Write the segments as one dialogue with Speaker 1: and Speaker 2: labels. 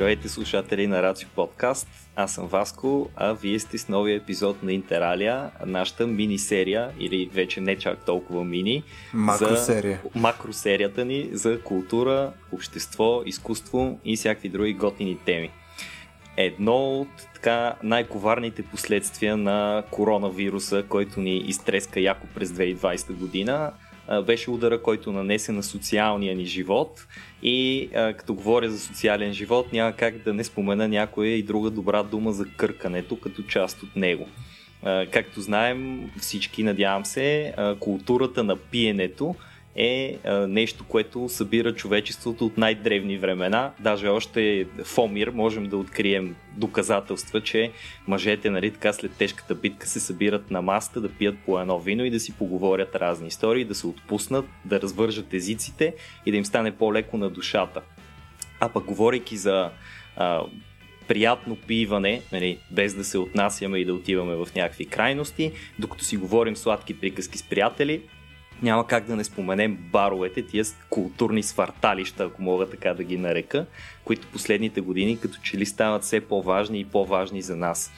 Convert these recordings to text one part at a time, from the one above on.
Speaker 1: Здравейте слушатели на Рацио Подкаст. Аз съм Васко, а вие сте с новия епизод на Интералия, нашата мини-серия, или вече не чак толкова мини,
Speaker 2: макросерия.
Speaker 1: за макросерията ни за култура, общество, изкуство и всякакви други готини теми. Едно от така най-коварните последствия на коронавируса, който ни изтреска яко през 2020 година, беше удара, който нанесе на социалния ни живот. И а, като говоря за социален живот, няма как да не спомена някоя и друга добра дума за къркането като част от него. А, както знаем всички, надявам се, а, културата на пиенето е а, нещо, което събира човечеството от най-древни времена. Даже още в Омир можем да открием доказателства, че мъжете нали, така след тежката битка се събират на маста да пият по едно вино и да си поговорят разни истории, да се отпуснат, да развържат езиците и да им стане по-леко на душата. А пък говорейки за а, приятно пиване, нали, без да се отнасяме и да отиваме в някакви крайности, докато си говорим сладки приказки с приятели, няма как да не споменем баровете, тия културни сварталища, ако мога така да ги нарека, които последните години като че ли стават все по-важни и по-важни за нас.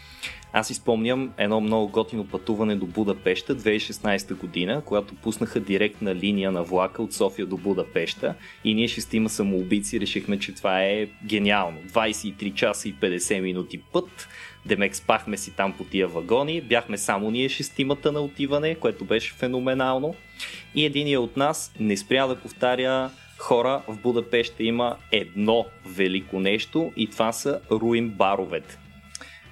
Speaker 1: Аз изпомням едно много готино пътуване до Будапешта 2016 година, когато пуснаха директна линия на влака от София до Будапешта и ние шестима самоубийци решихме, че това е гениално. 23 часа и 50 минути път, Демек спахме си там по тия вагони, бяхме само ние шестимата на отиване, което беше феноменално. И един от нас не спря да повтаря хора, в Будапеща има едно велико нещо и това са руин баровете.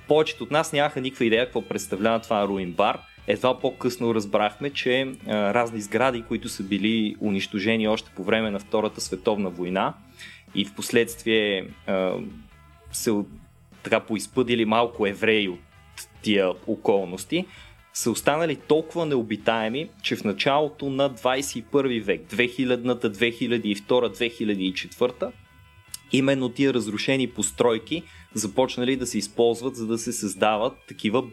Speaker 1: Повечето от нас нямаха никаква идея какво представлява това руин бар. Едва по-късно разбрахме, че а, разни сгради, които са били унищожени още по време на Втората световна война и в последствие се така поизпъдили малко евреи от тия околности, са останали толкова необитаеми, че в началото на 21 век, 2000-та, 2002 2004 именно тия разрушени постройки започнали да се използват, за да се създават такива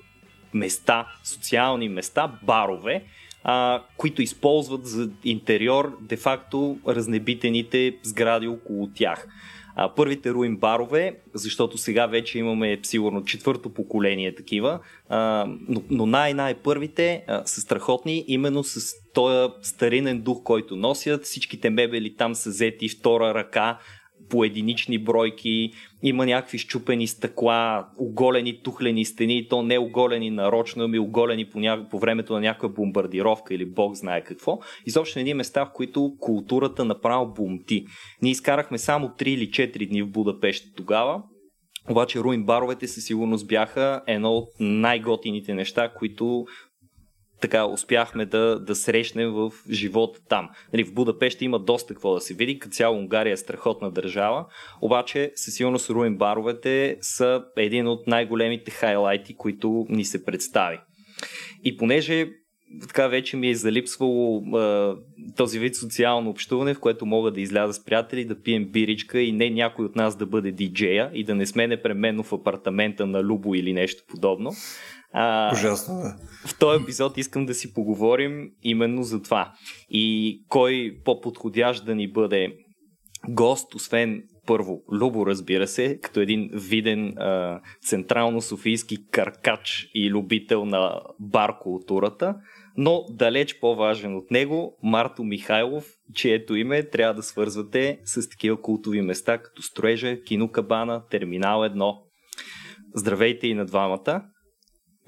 Speaker 1: места, социални места, барове, а, които използват за интериор де-факто разнебитените сгради около тях. А, първите руин барове, защото сега вече имаме сигурно четвърто поколение такива, а, но, но най-най-първите а, са страхотни именно с този старинен дух, който носят. Всичките мебели там са взети втора ръка, по единични бройки, има някакви щупени стъкла, оголени тухлени стени, то не оголени нарочно, ами оголени по, ня... по времето на някаква бомбардировка или бог знае какво. Изобщо едни места, в които културата направо бумти. Ние изкарахме само 3 или 4 дни в Будапешт тогава, обаче руин баровете със сигурност бяха едно от най-готините неща, които така успяхме да, да срещнем в живота там. Нали, в Будапеща има доста какво да се види, като цяло Унгария е страхотна държава, обаче със сигурност руин баровете са един от най-големите хайлайти, които ни се представи. И понеже така вече ми е залипсвало а, този вид социално общуване, в което мога да изляза с приятели, да пием биричка и не някой от нас да бъде диджея и да не сме непременно в апартамента на Любо или нещо подобно.
Speaker 2: А, Ужасно, да.
Speaker 1: В този епизод искам да си поговорим именно за това. И кой по-подходящ да ни бъде гост, освен първо Любо, разбира се, като един виден а, централно-софийски каркач и любител на бар културата, но далеч по-важен от него Марто Михайлов, чието име трябва да свързвате с такива култови места, като Строежа, Кинокабана, Терминал 1. Здравейте и на двамата!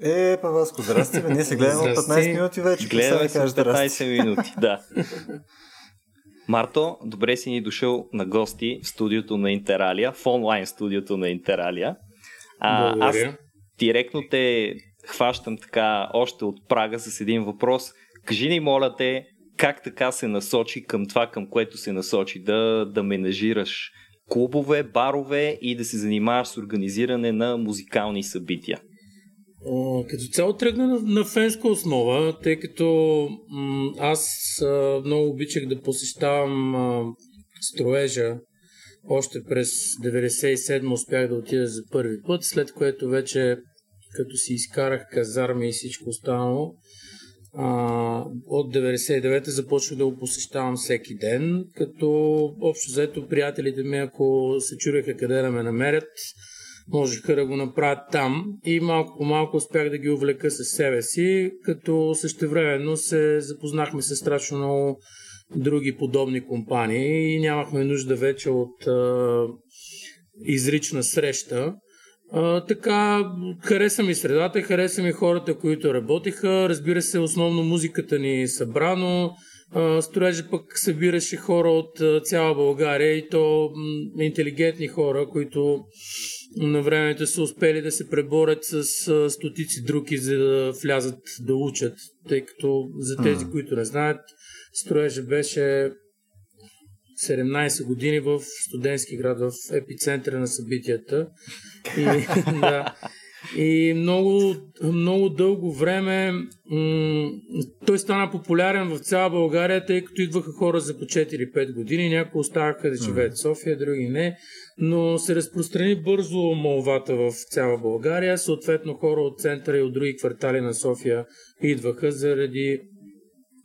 Speaker 2: Е, Паваско, здрасти, бе. Ние се гледаме от 15 минути вече.
Speaker 1: Гледаме се 15 минути, да. Марто, добре си ни дошъл на гости в студиото на Интералия, в онлайн студиото на Интералия.
Speaker 3: А, аз
Speaker 1: директно те хващам така още от прага с един въпрос. Кажи ни, моля те, как така се насочи към това, към което се насочи? Да, да менажираш клубове, барове и да се занимаваш с организиране на музикални събития.
Speaker 3: Като цяло тръгна на, на фенска основа, тъй като м- аз а, много обичах да посещавам а, строежа. Още през 97 успях да отида за първи път, след което вече като си изкарах казарми и всичко останало, а, от 99-та започвах да го посещавам всеки ден, като общо взето приятелите ми, ако се чуреха къде да ме намерят, можеха да го направят там и малко по малко успях да ги увлека със себе си, като същевременно се запознахме с страшно много други подобни компании и нямахме нужда вече от а, изрична среща. А, така, хареса ми средата, хареса ми хората, които работиха. Разбира се, основно музиката ни е събрано. Строежа пък събираше хора от цяла България и то интелигентни хора, които на времето са успели да се преборят с стотици други, за да влязат да учат, тъй като за тези, които не знаят, строежа беше 17 години в студентски град, в епицентъра на събитията. И, да, и много, много дълго време м- той стана популярен в цяла България, тъй като идваха хора за по 4-5 години. Някои оставаха да живеят в София, други не. Но се разпространи бързо молвата в цяла България. Съответно хора от центъра и от други квартали на София идваха заради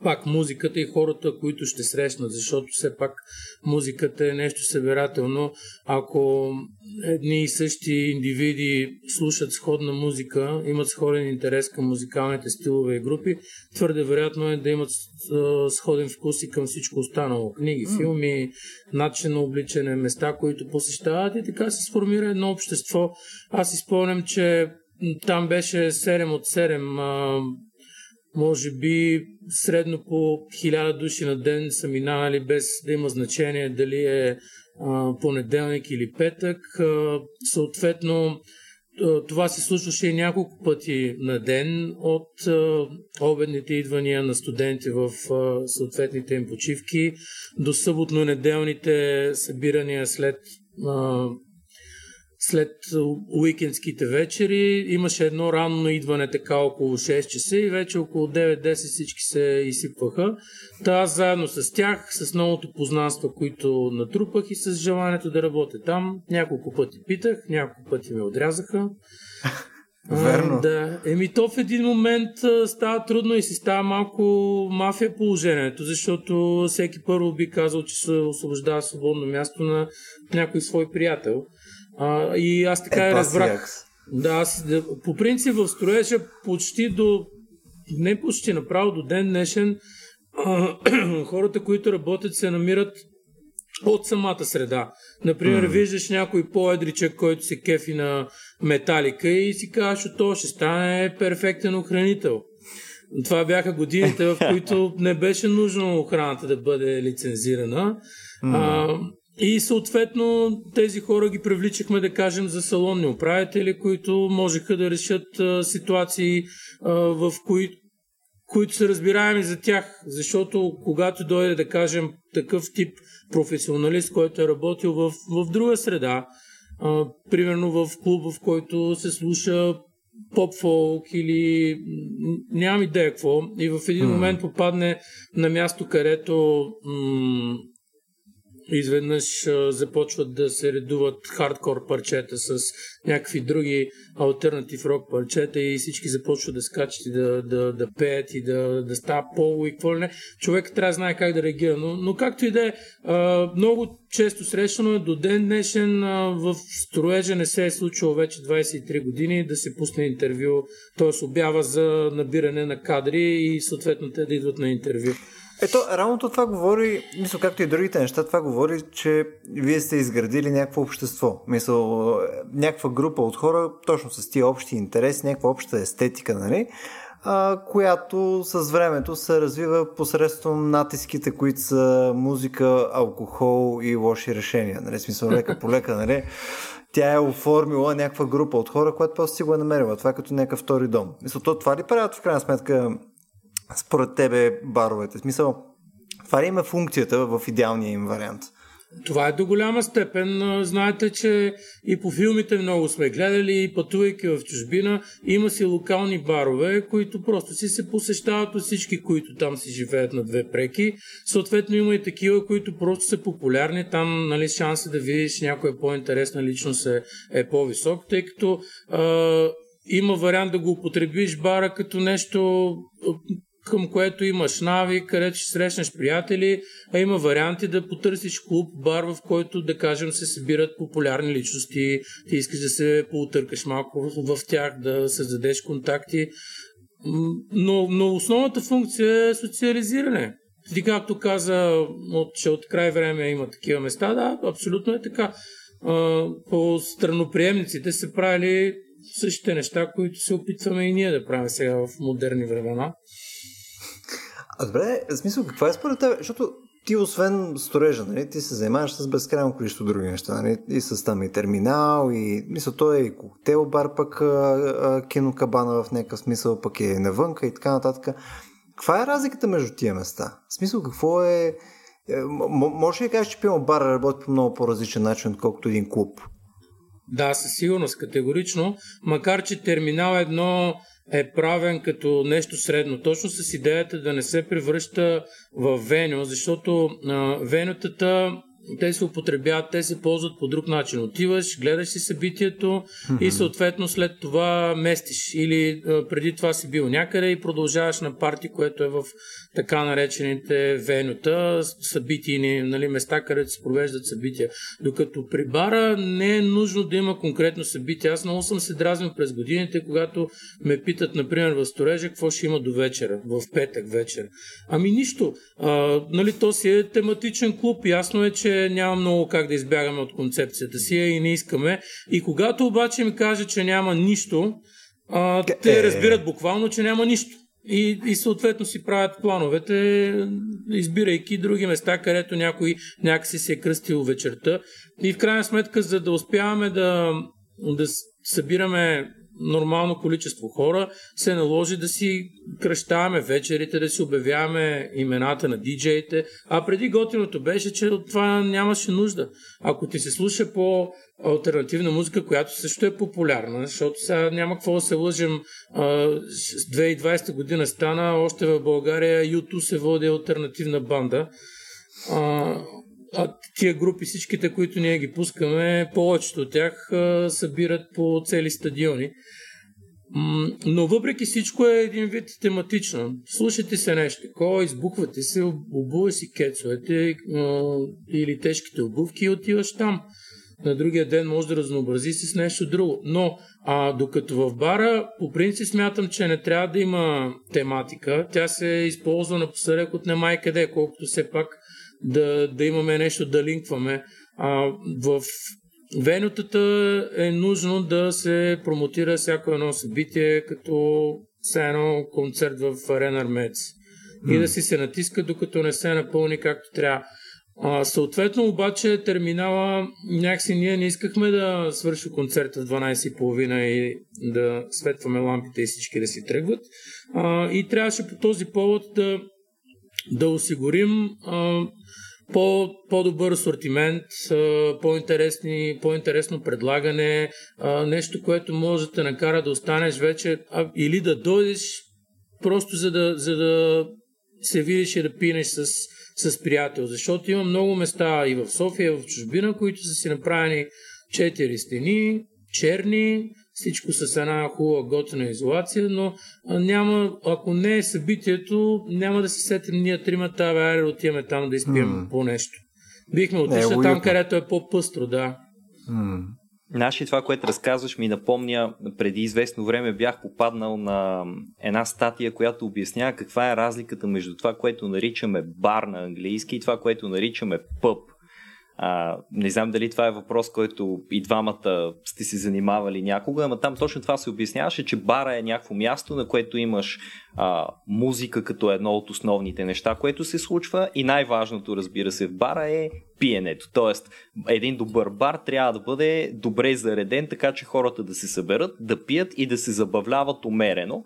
Speaker 3: пак музиката и хората, които ще срещнат, защото все пак музиката е нещо събирателно. Ако едни и същи индивиди слушат сходна музика, имат сходен интерес към музикалните стилове и групи, твърде вероятно е да имат сходен вкус и към всичко останало. Книги, филми, начин на обличане, места, които посещават и така се сформира едно общество. Аз изпълням, че там беше 7 от 7 може би средно по 1000 души на ден са минавали без да има значение дали е понеделник или петък. Съответно, това се случваше и няколко пъти на ден от обедните идвания на студенти в съответните им почивки до съботно-неделните събирания след след уикендските вечери имаше едно ранно идване така около 6 часа и вече около 9-10 всички се изсипваха. Та аз заедно с тях, с новото познанство, които натрупах и с желанието да работя там, няколко пъти питах, няколко пъти ме отрязаха.
Speaker 2: Верно.
Speaker 3: А, да. Еми то в един момент а, става трудно и си става малко мафия положението, защото всеки първо би казал, че се освобождава свободно място на някой свой приятел. А, и аз така е, разбрах. Да, аз, по принцип в строежа почти до, не почти, направо до ден днешен, а, хората, които работят, се намират от самата среда. Например, mm. виждаш някой по-едричък, който се кефи на металика и си казваш, то ще стане перфектен охранител. Това бяха годините, в които не беше нужно охраната да бъде лицензирана. Mm. А, и съответно тези хора ги привличахме, да кажем, за салонни управители, които можеха да решат а, ситуации, а, в кои, които са разбираеми за тях. Защото когато дойде, да кажем, такъв тип професионалист, който е работил в, в друга среда, а, примерно в клуб, в който се слуша поп-фолк или нямам идея какво, и в един момент попадне на място, където м- изведнъж започват да се редуват хардкор парчета с някакви други альтернатив рок парчета и всички започват да скачат и да, да, да пеят и да, да става поло и какво ли не. Човек трябва да знае как да реагира. Но, но както и да е, много често срещано е до ден днешен в строежа не се е случило вече 23 години да се пусне интервю, т.е. обява за набиране на кадри и съответно те да идват на интервю.
Speaker 2: Ето, рамото това говори, мисля, както и другите неща, това говори, че вие сте изградили някакво общество. Мисъл, някаква група от хора, точно с тия общи интереси, някаква обща естетика, нали? А, която с времето се развива посредством натиските, които са музика, алкохол и лоши решения. Нали? Смисъл, лека по лека, нали? Тя е оформила някаква група от хора, която просто си го е намерила. Това е като някакъв втори дом. Мисля, то това ли правят в крайна сметка според тебе баровете? Смисъл, това ли има функцията в идеалния им вариант?
Speaker 3: Това е до голяма степен. Знаете, че и по филмите много сме гледали, и пътувайки в чужбина, има си локални барове, които просто си се посещават от всички, които там си живеят на две преки. Съответно има и такива, които просто са популярни. Там нали, шанса да видиш някоя по-интересна личност е, е по-висок, тъй като а, има вариант да го употребиш бара като нещо към което имаш навик, където ще срещнеш приятели, а има варианти да потърсиш клуб, бар, в който, да кажем, се събират популярни личности, ти искаш да се поутъркаш малко в тях, да създадеш контакти. Но, но основната функция е социализиране. Ти както каза, от, че от край време има такива места, да, абсолютно е така. По страноприемниците се правили същите неща, които се опитваме и ние да правим сега в модерни времена.
Speaker 2: А добре, в смисъл, каква е според теб? Защото ти освен сторежа, нали, ти се занимаваш с безкрайно количество други неща, нали, и с там и терминал, и мисъл, той е и коктейл бар, пък а, а, кинокабана в някакъв смисъл, пък е навънка и така нататък. Каква е разликата между тия места? В смисъл, какво е... е може ли да кажеш, че пиемо бар работи по много по-различен начин, отколкото един клуб?
Speaker 3: Да, със сигурност, категорично. Макар, че терминал едно е правен като нещо средно, точно с идеята да не се превръща в веню, защото а, венютата те се употребяват, те се ползват по друг начин. Отиваш, гледаш си събитието mm-hmm. и съответно след това местиш. Или а, преди това си бил някъде и продължаваш на парти, което е в така наречените венута, събитийни нали, места, където се провеждат събития. Докато при бара не е нужно да има конкретно събитие. Аз много съм се дразнил през годините, когато ме питат, например, в Сторежа, какво ще има до вечера, в петък вечер. Ами нищо. А, нали, то си е тематичен клуб. Ясно е, че няма много как да избягаме от концепцията си и не искаме. И когато обаче ми каже, че няма нищо, а, те е. разбират буквално, че няма нищо. И, и съответно си правят плановете, избирайки други места, където някой някакси се е кръстил вечерта. И в крайна сметка, за да успяваме да, да събираме нормално количество хора, се наложи да си кръщаваме вечерите, да си обявяваме имената на диджеите. А преди готиното беше, че от това нямаше нужда. Ако ти се слуша по альтернативна музика, която също е популярна, защото сега няма какво да се лъжим. 2020 година стана, още в България YouTube се води альтернативна банда. А тия групи, всичките, които ние ги пускаме, повечето от тях събират по цели стадиони. Но въпреки всичко е един вид тематично. Слушайте се нещо такова, избухвате се, обува си кецовете или тежките обувки и отиваш там. На другия ден може да разнообрази се с нещо друго. Но а, докато в бара, по принцип смятам, че не трябва да има тематика. Тя се използва напоследък от немай къде, колкото все пак да, да имаме нещо да линкваме. А, в Венутата е нужно да се промотира всяко едно събитие, като все едно концерт в Арена Армец. Mm. И да си се натиска, докато не се напълни както трябва. А, съответно, обаче, терминала някакси ние не искахме да свърши концерта в 12.30 и да светваме лампите и всички да си тръгват. А, и трябваше по този повод да, да осигурим а, по, по-добър асортимент, по-интересни, по-интересно предлагане, нещо, което може да те накара да останеш вече или да дойдеш просто за да, за да се видиш и да пинеш с, с приятел. Защото има много места и в София, и в чужбина, които са си направени четири стени, черни, всичко с една хубава готина изолация, но няма, ако не е събитието, няма да се сетим ние тримата, айде да отиваме там да изпием mm. по нещо. Бихме отишли там, където е по-пъстро, да.
Speaker 1: Mm. Наши това, което разказваш, ми напомня, преди известно време бях попаднал на една статия, която обяснява каква е разликата между това, което наричаме бар на английски и това, което наричаме пъб а, не знам дали това е въпрос, който и двамата сте се занимавали някога, ама там точно това се обясняваше, че бара е някакво място, на което имаш а, музика като едно от основните неща, което се случва и най-важното, разбира се, в бара е пиенето. Тоест, един добър бар трябва да бъде добре зареден, така че хората да се съберат, да пият и да се забавляват умерено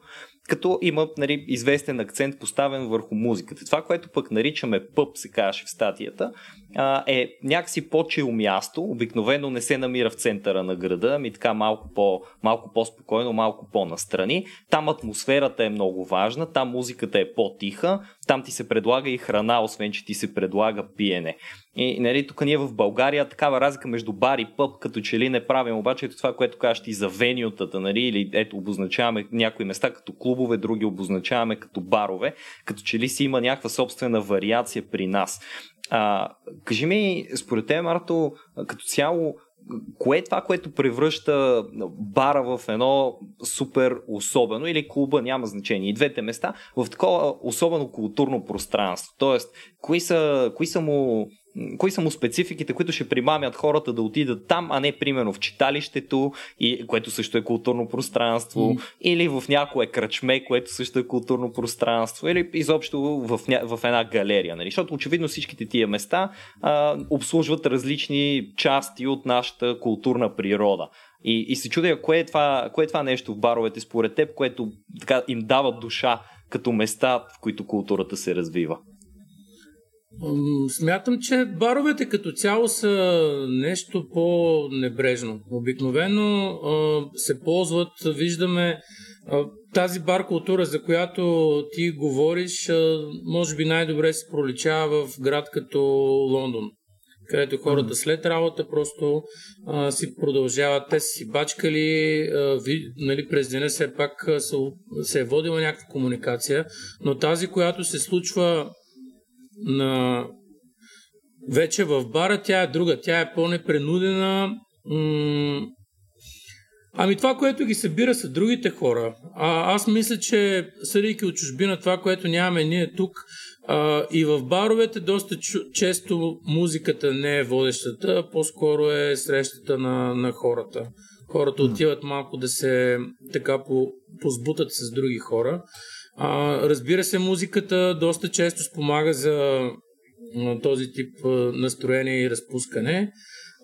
Speaker 1: като има нали, известен акцент поставен върху музиката. Това, което пък наричаме пъп, се казваше в статията, е някакси по-чил място. Обикновено не се намира в центъра на града, ами така малко, по, малко по-спокойно, малко по-настрани. Там атмосферата е много важна, там музиката е по-тиха, там ти се предлага и храна, освен че ти се предлага пиене. И нали, тук ние в България такава разлика между бар и пъп, като че ли не правим, обаче ето това, което кажеш и за вениотата, нали, или ето обозначаваме някои места като клубове, други обозначаваме като барове, като че ли си има някаква собствена вариация при нас. А, кажи ми, според те, Марто, като цяло, кое е това, което превръща бара в едно супер особено или клуба, няма значение, и двете места, в такова особено културно пространство? Тоест, кои са, кои са му кои са му спецификите, които ще примамят хората да отидат там, а не примерно в читалището, и, което също е културно пространство, mm. или в някое кръчме, което също е културно пространство, или изобщо в, ня... в една галерия. Нали? Защото очевидно всичките тия места а, обслужват различни части от нашата културна природа. И, и се чудя, кое е, това, кое е това нещо в баровете според теб, което така, им дава душа като места, в които културата се развива.
Speaker 3: Смятам, че баровете като цяло са нещо по-небрежно. Обикновено се ползват, виждаме тази бар култура, за която ти говориш, може би най-добре се проличава в град като Лондон където хората след работа просто а, си продължават. Те си бачкали, а, ви, нали, през деня все пак се е водила някаква комуникация, но тази, която се случва на вече в бара, тя е друга, тя е по-непренудена. М- ами това, което ги събира са другите хора. А, аз мисля, че съдейки от чужбина, това, което нямаме ние тук, а, и в баровете доста чу- често музиката не е водещата, а по-скоро е срещата на, на хората. Хората отиват малко да се така по, позбутат с други хора. А, разбира се, музиката доста често спомага за този тип настроение и разпускане,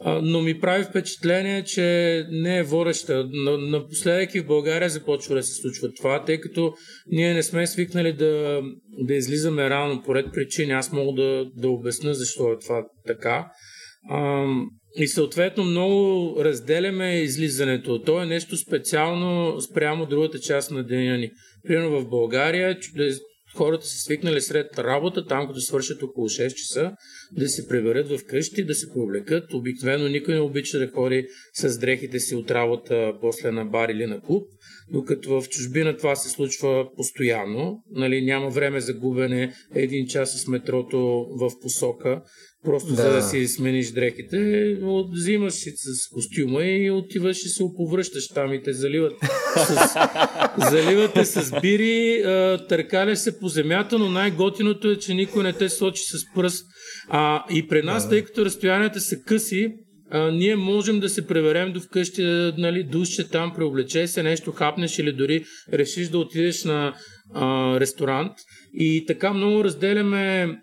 Speaker 3: а, но ми прави впечатление, че не е водеща. Напоследък и в България започва да се случва това, тъй като ние не сме свикнали да, да излизаме рано по ред причини. Аз мога да, да обясня защо е това така. А, и съответно много разделяме излизането. То е нещо специално спрямо другата част на деня ни. Примерно в България хората са свикнали сред работа, там като свършат около 6 часа, да се приберат в къщи, да се повлекат. Обикновено никой не обича да ходи с дрехите си от работа после на бар или на клуб, докато в чужбина това се случва постоянно. Нали, няма време за губене един час с метрото в посока Просто да. за да си смениш дрехите, взимаш си с костюма и отиваш и се оповръщаш там и те заливат с, заливате с бири, търкаля се по земята, но най-готиното е, че никой не те сочи с пръст. А, и при нас, да. тъй като разстоянията са къси, а, ние можем да се преверем до вкъщи, нали, душче там, преоблече се, нещо хапнеш или дори решиш да отидеш на а, ресторант. И така много разделяме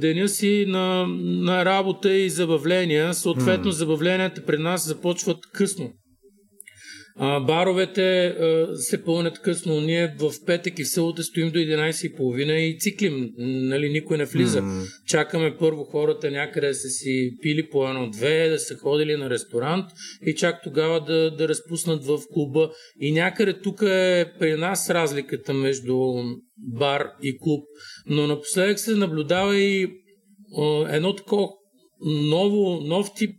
Speaker 3: деня си на, на работа и забавления. Съответно, mm. забавленията при нас започват късно. А, баровете а, се пълнят късно. Ние в петък и в селата стоим до 11.30 и циклим. Нали, никой не влиза. Mm. Чакаме първо хората някъде да са си пили по едно-две, да са ходили на ресторант и чак тогава да, да разпуснат в клуба. И някъде тук е при нас разликата между бар и клуб. Но напоследък се наблюдава и а, едно такова ново, нов тип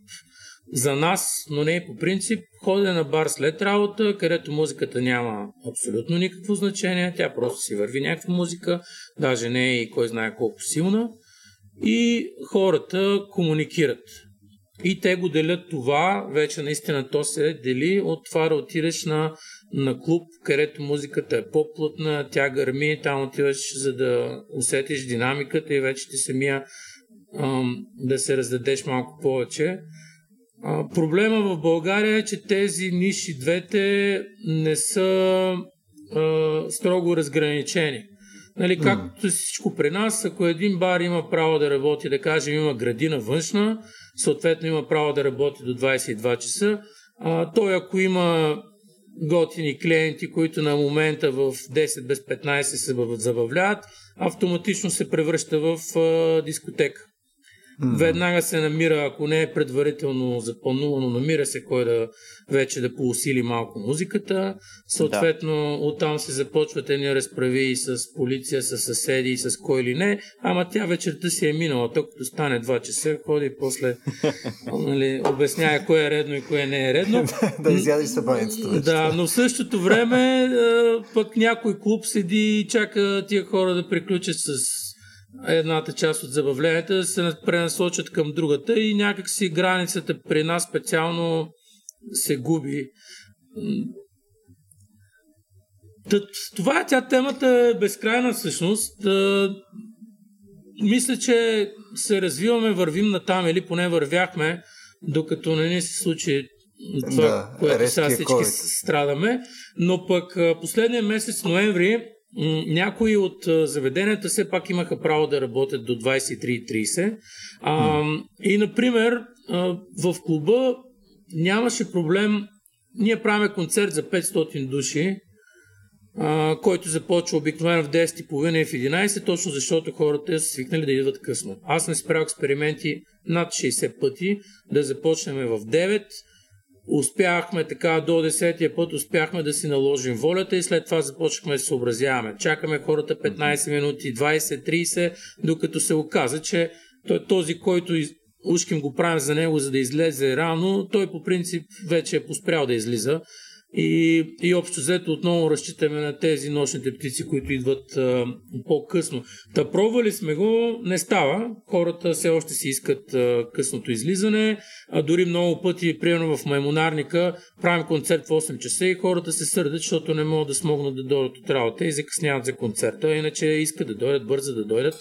Speaker 3: за нас, но не по принцип, ходене на бар след работа, където музиката няма абсолютно никакво значение, тя просто си върви някаква музика, даже не е и кой знае колко силна, и хората комуникират. И те го делят това, вече наистина то се дели от това да отидеш на, на клуб, където музиката е по-плътна, тя гърми, там отиваш за да усетиш динамиката и вече ти самия ам, да се раздадеш малко повече. А, проблема в България е, че тези ниши двете не са а, строго разграничени. Нали, както всичко при нас, ако един бар има право да работи, да кажем, има градина външна, съответно има право да работи до 22 часа, а, той ако има готини клиенти, които на момента в 10 без 15 се забавляват, автоматично се превръща в а, дискотека. Mm-hmm. Веднага се намира, ако не е предварително запланувано, намира се кой да вече да поусили малко музиката. Съответно, да. оттам се започват едни разправи с полиция, с съседи, с кой или не. Ама тя вечерта си е минала. То като стане 2 часа, ходи и после нали, обяснява кое е редно и кое не е редно.
Speaker 2: да изядеш събранието.
Speaker 3: Да, но в същото време пък някой клуб седи и чака тия хора да приключат с едната част от забавленията да се пренасочат към другата и някакси границата при нас специално се губи. Това е тя темата е безкрайна всъщност. Мисля, че се развиваме, вървим на там или поне вървяхме, докато не ни се случи това, да, което сега всички COVID. страдаме. Но пък последния месец ноември някои от заведенията все пак имаха право да работят до 23.30. А, и, например, в клуба нямаше проблем. Ние правим концерт за 500 души, а, който започва обикновено в 10.30 и в 11, точно защото хората са свикнали да идват късно. Аз не спрях експерименти над 60 пъти да започнем в 9, успяхме така до 10-я път, успяхме да си наложим волята и след това започнахме да се съобразяваме. Чакаме хората 15 минути, 20, 30, докато се оказа, че той, този, който ушким го правим за него, за да излезе рано, той по принцип вече е поспрял да излиза. И, и общо взето отново разчитаме на тези нощните птици, които идват а, по-късно. Та пробвали сме го, не става. Хората все още си искат а, късното излизане. А дори много пъти, примерно в Маймонарника, правим концерт в 8 часа и хората се сърдят, защото не могат да смогнат да дойдат от работа и закъсняват за концерта. Иначе искат да дойдат, бързо да дойдат.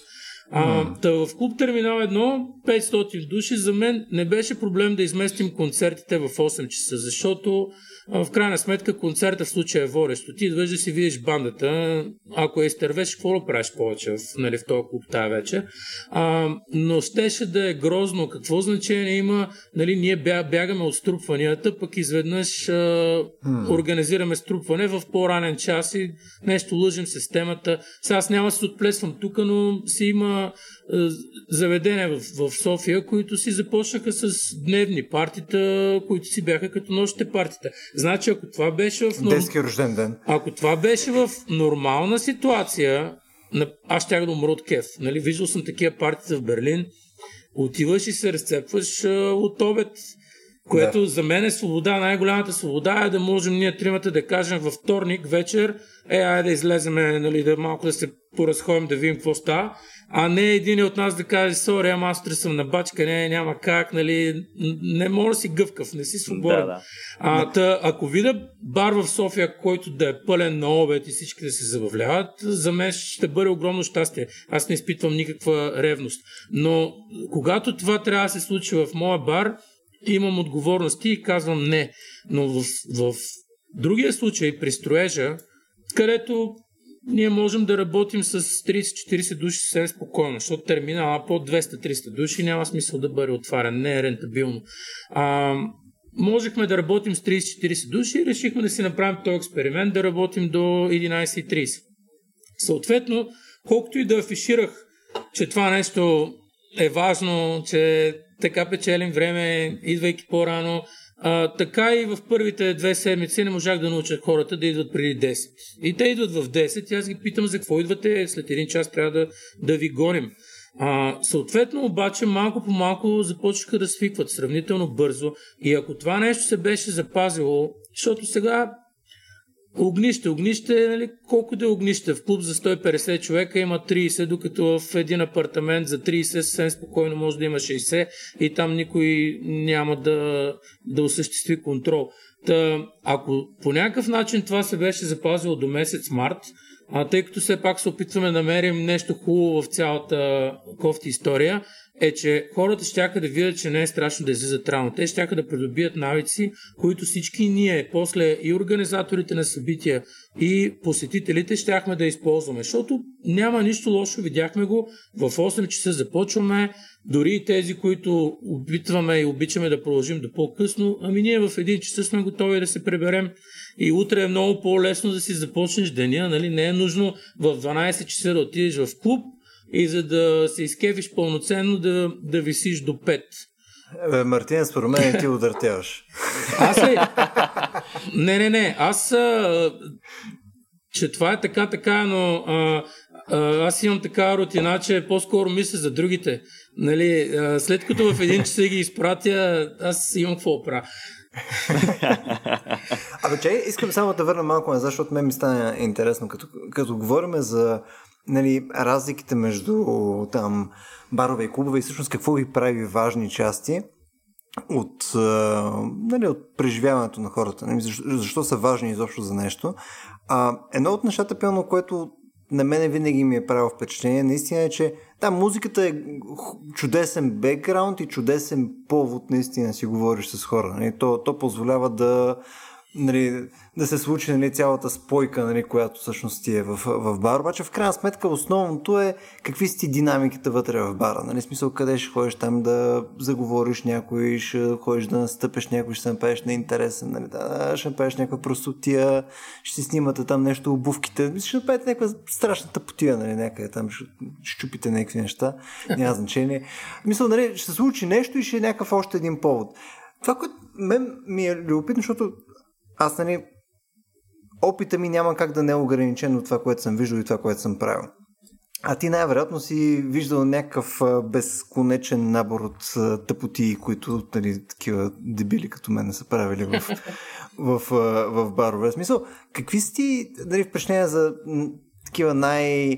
Speaker 3: А, та в клуб Терминал 1 500 души за мен не беше проблем да изместим концертите в 8 часа, защото в крайна сметка концерта в случая е ворещо. Ти идваш да си видиш бандата, ако е изтървеш, какво да правиш повече в, нали, в този клуб тази вечер. А, но щеше да е грозно. Какво значение има? Нали, ние бягаме от струпванията, пък изведнъж а, hmm. организираме струпване в по-ранен час и нещо лъжим системата. Сега аз няма да се отплесвам тук, но си има заведения в, в София, които си започнаха с дневни партита, които си бяха като нощите партита. Значи, ако това беше в...
Speaker 2: Норм... Детски рожден ден.
Speaker 3: Ако това беше в нормална ситуация, аз щях да умра от кеф. Нали? Виждал съм такива партита в Берлин. Отиваш и се разцепваш от обед. Което да. за мен е свобода. Най-голямата свобода е да можем ние тримата да кажем във вторник вечер, е, айде да излеземе, нали, да малко да се поразходим, да видим какво става а не един от нас да каже, сори, ама аз съм на бачка, не, няма как, нали, не може да си гъвкав, не си свободен. Да, да. А, та, ако видя бар в София, който да е пълен на обед и всички да се забавляват, за мен ще бъде огромно щастие. Аз не изпитвам никаква ревност. Но когато това трябва да се случи в моя бар, имам отговорности и казвам не. Но в, в другия случай, при строежа, където ние можем да работим с 30-40 души съвсем спокойно, защото терминала под 200-300 души няма смисъл да бъде отварен, не е рентабилно. А, можехме да работим с 30-40 души и решихме да си направим този експеримент, да работим до 11.30. Съответно, колкото и да афиширах, че това нещо е важно, че така печелим време, идвайки по-рано, а, така и в първите две седмици не можах да науча хората да идват преди 10. И те идват в 10 и аз ги питам за какво идвате, след един час трябва да, да ви гоним. А, съответно, обаче, малко по малко започнаха да свикват сравнително бързо и ако това нещо се беше запазило, защото сега Огнище, огнище, нали, колко да е огнище? В клуб за 150 човека има 30, докато в един апартамент за 30 съвсем спокойно може да има 60 и там никой няма да, да осъществи контрол. Та, ако по някакъв начин това се беше запазило до месец март, а тъй като все пак се опитваме да намерим нещо хубаво в цялата кофти история, е, че хората ще да видят, че не е страшно да излизат рано. Те ще да придобият навици, които всички ние, после и организаторите на събития, и посетителите щяхме да използваме, защото няма нищо лошо, видяхме го, в 8 часа започваме, дори и тези, които опитваме и обичаме да продължим до по-късно, ами ние в 1 часа сме готови да се преберем и утре е много по-лесно да си започнеш деня, нали? не е нужно в 12 часа да отидеш в клуб, и за да се изкефиш пълноценно да, да висиш до 5.
Speaker 2: Бе, Мартин, според мен ти удъртяваш.
Speaker 3: Аз ли? Не, не, не. Аз а, че това е така, така, но а, а, аз имам така рутина, че по-скоро мисля за другите. Нали, а, след като в един час ги изпратя, аз имам какво правя.
Speaker 2: Абе, че искам само да върна малко назад, защото мен ми стана интересно, като, като говорим за нали, разликите между там барове и клубове и всъщност какво ги прави важни части от, нали, от преживяването на хората. Нали, защо, защо са важни изобщо за нещо. А, едно от нещата, пълно, което на мене винаги ми е правило впечатление, наистина е, че да, музиката е чудесен бекграунд и чудесен повод наистина си говориш с хора. Нали? То, то позволява да, нали, да се случи нали, цялата спойка, нали, която всъщност ти е в, в бар. Обаче в крайна сметка основното е какви са ти динамиките вътре в бара. Нали, смисъл къде ще ходиш там да заговориш някой, ще ходиш да настъпеш някой, ще направиш на интересен, нали, да, ще направиш някаква простотия, ще си снимате там нещо обувките, ще направите някаква страшна тъпотия, нали, някъде там, ще, чупите някакви неща, няма значение. Мисля, нали, ще се случи нещо и ще е някакъв още един повод. Това, което мен ми е любопитно, защото аз, нали, опита ми няма как да не е ограничен от това, което съм виждал и това, което съм правил. А ти най-вероятно си виждал някакъв безконечен набор от тъпоти, които нали, такива дебили като мен са правили в, в, в, в барове. В смисъл, какви си ти нали, впечатления за такива най-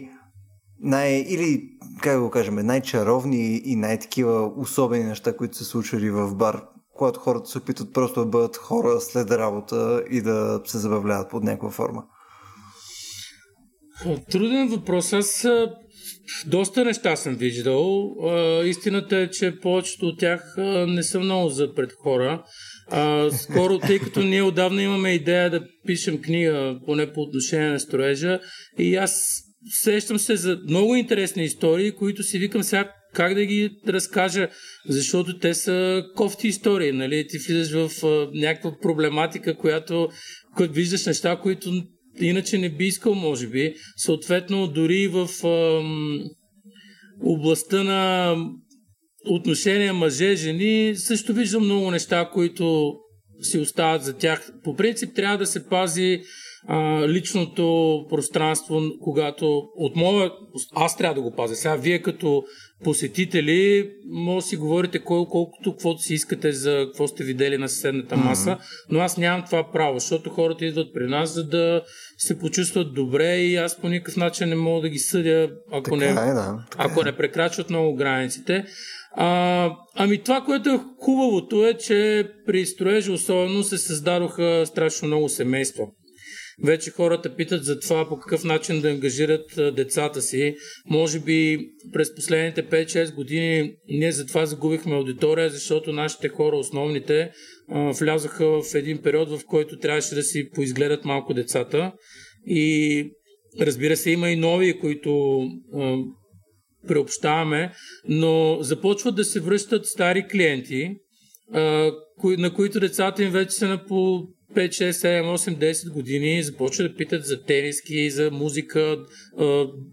Speaker 2: най- или, как го кажем, най-чаровни и най-такива особени неща, които се случвали в бар когато хората се опитват просто да бъдат хора след работа и да се забавляват под някаква форма?
Speaker 3: Труден въпрос. Аз доста неща съм виждал. Истината е, че повечето от тях не са много за пред хора. Скоро, тъй като ние отдавна имаме идея да пишем книга, поне по отношение на строежа, и аз сещам се за много интересни истории, които си викам сега как да ги разкажа, защото те са кофти истории, нали? Ти влизаш в а, някаква проблематика, която, която виждаш неща, които иначе не би искал, може би. Съответно, дори в а, областта на отношения мъже-жени също виждам много неща, които си остават за тях. По принцип трябва да се пази а, личното пространство, когато от моя... Аз трябва да го пазя. Сега вие като посетители може да си говорите кой, колкото каквото си искате за какво сте видели на съседната маса, mm-hmm. но аз нямам това право, защото хората идват при нас, за да се почувстват добре и аз по никакъв начин не мога да ги съдя, ако, не, е, да, ако е. не прекрачват много границите. А, ами това, което е хубавото е, че при строежа особено се създадоха страшно много семейства. Вече хората питат за това по какъв начин да ангажират децата си. Може би през последните 5-6 години ние за това загубихме аудитория, защото нашите хора, основните, влязоха в един период, в който трябваше да си поизгледат малко децата. И разбира се, има и нови, които преобщаваме, но започват да се връщат стари клиенти, на които децата им вече са на по 5, 6, 7, 8, 10 години започват да питат за тениски, за музика,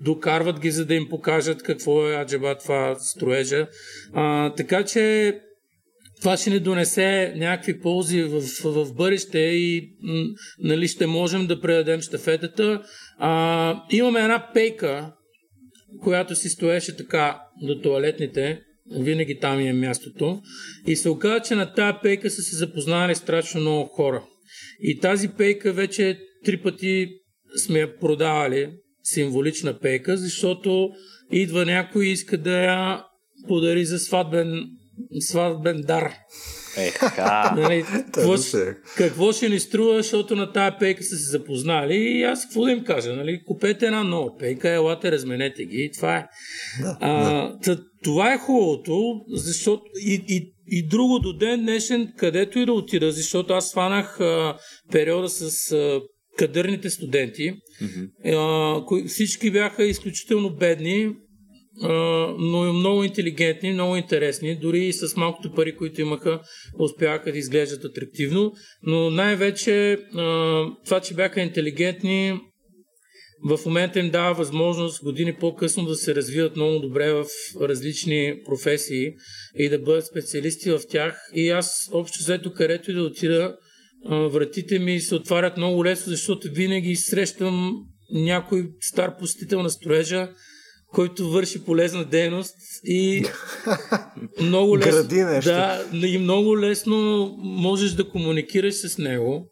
Speaker 3: докарват ги, за да им покажат какво е аджаба това строежа. А, така че това ще ни донесе някакви ползи в, в, бъдеще и нали, ще можем да предадем щафетата. А, имаме една пейка, която си стоеше така до туалетните, винаги там е мястото. И се оказа, че на тази пейка са се запознали страшно много хора. И тази пейка вече три пъти сме я продавали, символична пейка, защото идва някой и иска да я подари за сватбен, сватбен дар.
Speaker 1: Еха.
Speaker 3: нали, какво, какво ще ни струва, защото на тая пейка са се запознали и аз какво да им кажа, нали? Купете една нова пейка, елате, разменете ги и това е. Да, а, да. Това е хубавото, защото и, и, и друго до ден днешен, където и да отида, защото аз сванах а, периода с а, кадърните студенти. Mm-hmm. А, кои, всички бяха изключително бедни, но много интелигентни, много интересни. Дори и с малкото пари, които имаха, успяха да изглеждат атрактивно. Но най-вече това, че бяха интелигентни, в момента им дава възможност години по-късно да се развиват много добре в различни професии и да бъдат специалисти в тях. И аз общо взето където и да отида, вратите ми се отварят много лесно, защото винаги срещам някой стар посетител на строежа, който върши полезна дейност и много лесно, да, и много лесно можеш да комуникираш с него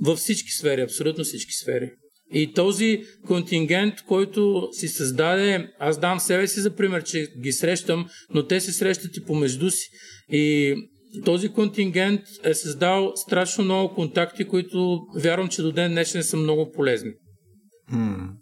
Speaker 3: във всички сфери, абсолютно всички сфери. И този контингент, който си създаде, аз дам себе си за пример, че ги срещам, но те се срещат и помежду си. И този контингент е създал страшно много контакти, които вярвам, че до ден днешен са много полезни.
Speaker 2: Hmm.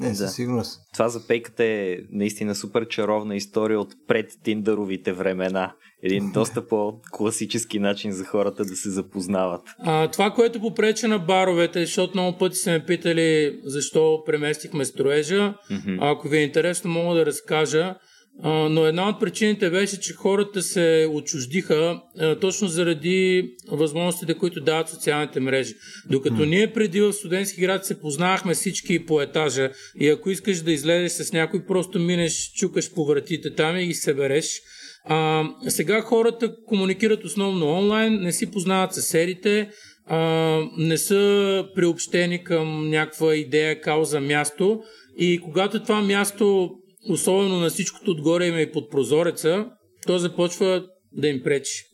Speaker 2: Не, със да. сигурност.
Speaker 1: Това за пейката е наистина супер чаровна история от пред Тиндъровите времена. Един доста по-класически начин за хората да се запознават.
Speaker 3: А, това, което попрече на баровете, защото много пъти се ме питали защо преместихме строежа. Mm-hmm. Ако ви е интересно, мога да разкажа но една от причините беше, че хората се отчуждиха точно заради възможностите, които дават социалните мрежи. Докато mm. ние преди в студентски град се познавахме всички по етажа и ако искаш да излезеш с някой, просто минеш, чукаш по вратите там и ги събереш. А, сега хората комуникират основно онлайн, не си познават съседите, а, не са приобщени към някаква идея, кауза, място. И когато това място особено на всичкото отгоре има и под прозореца, то започва да им пречи.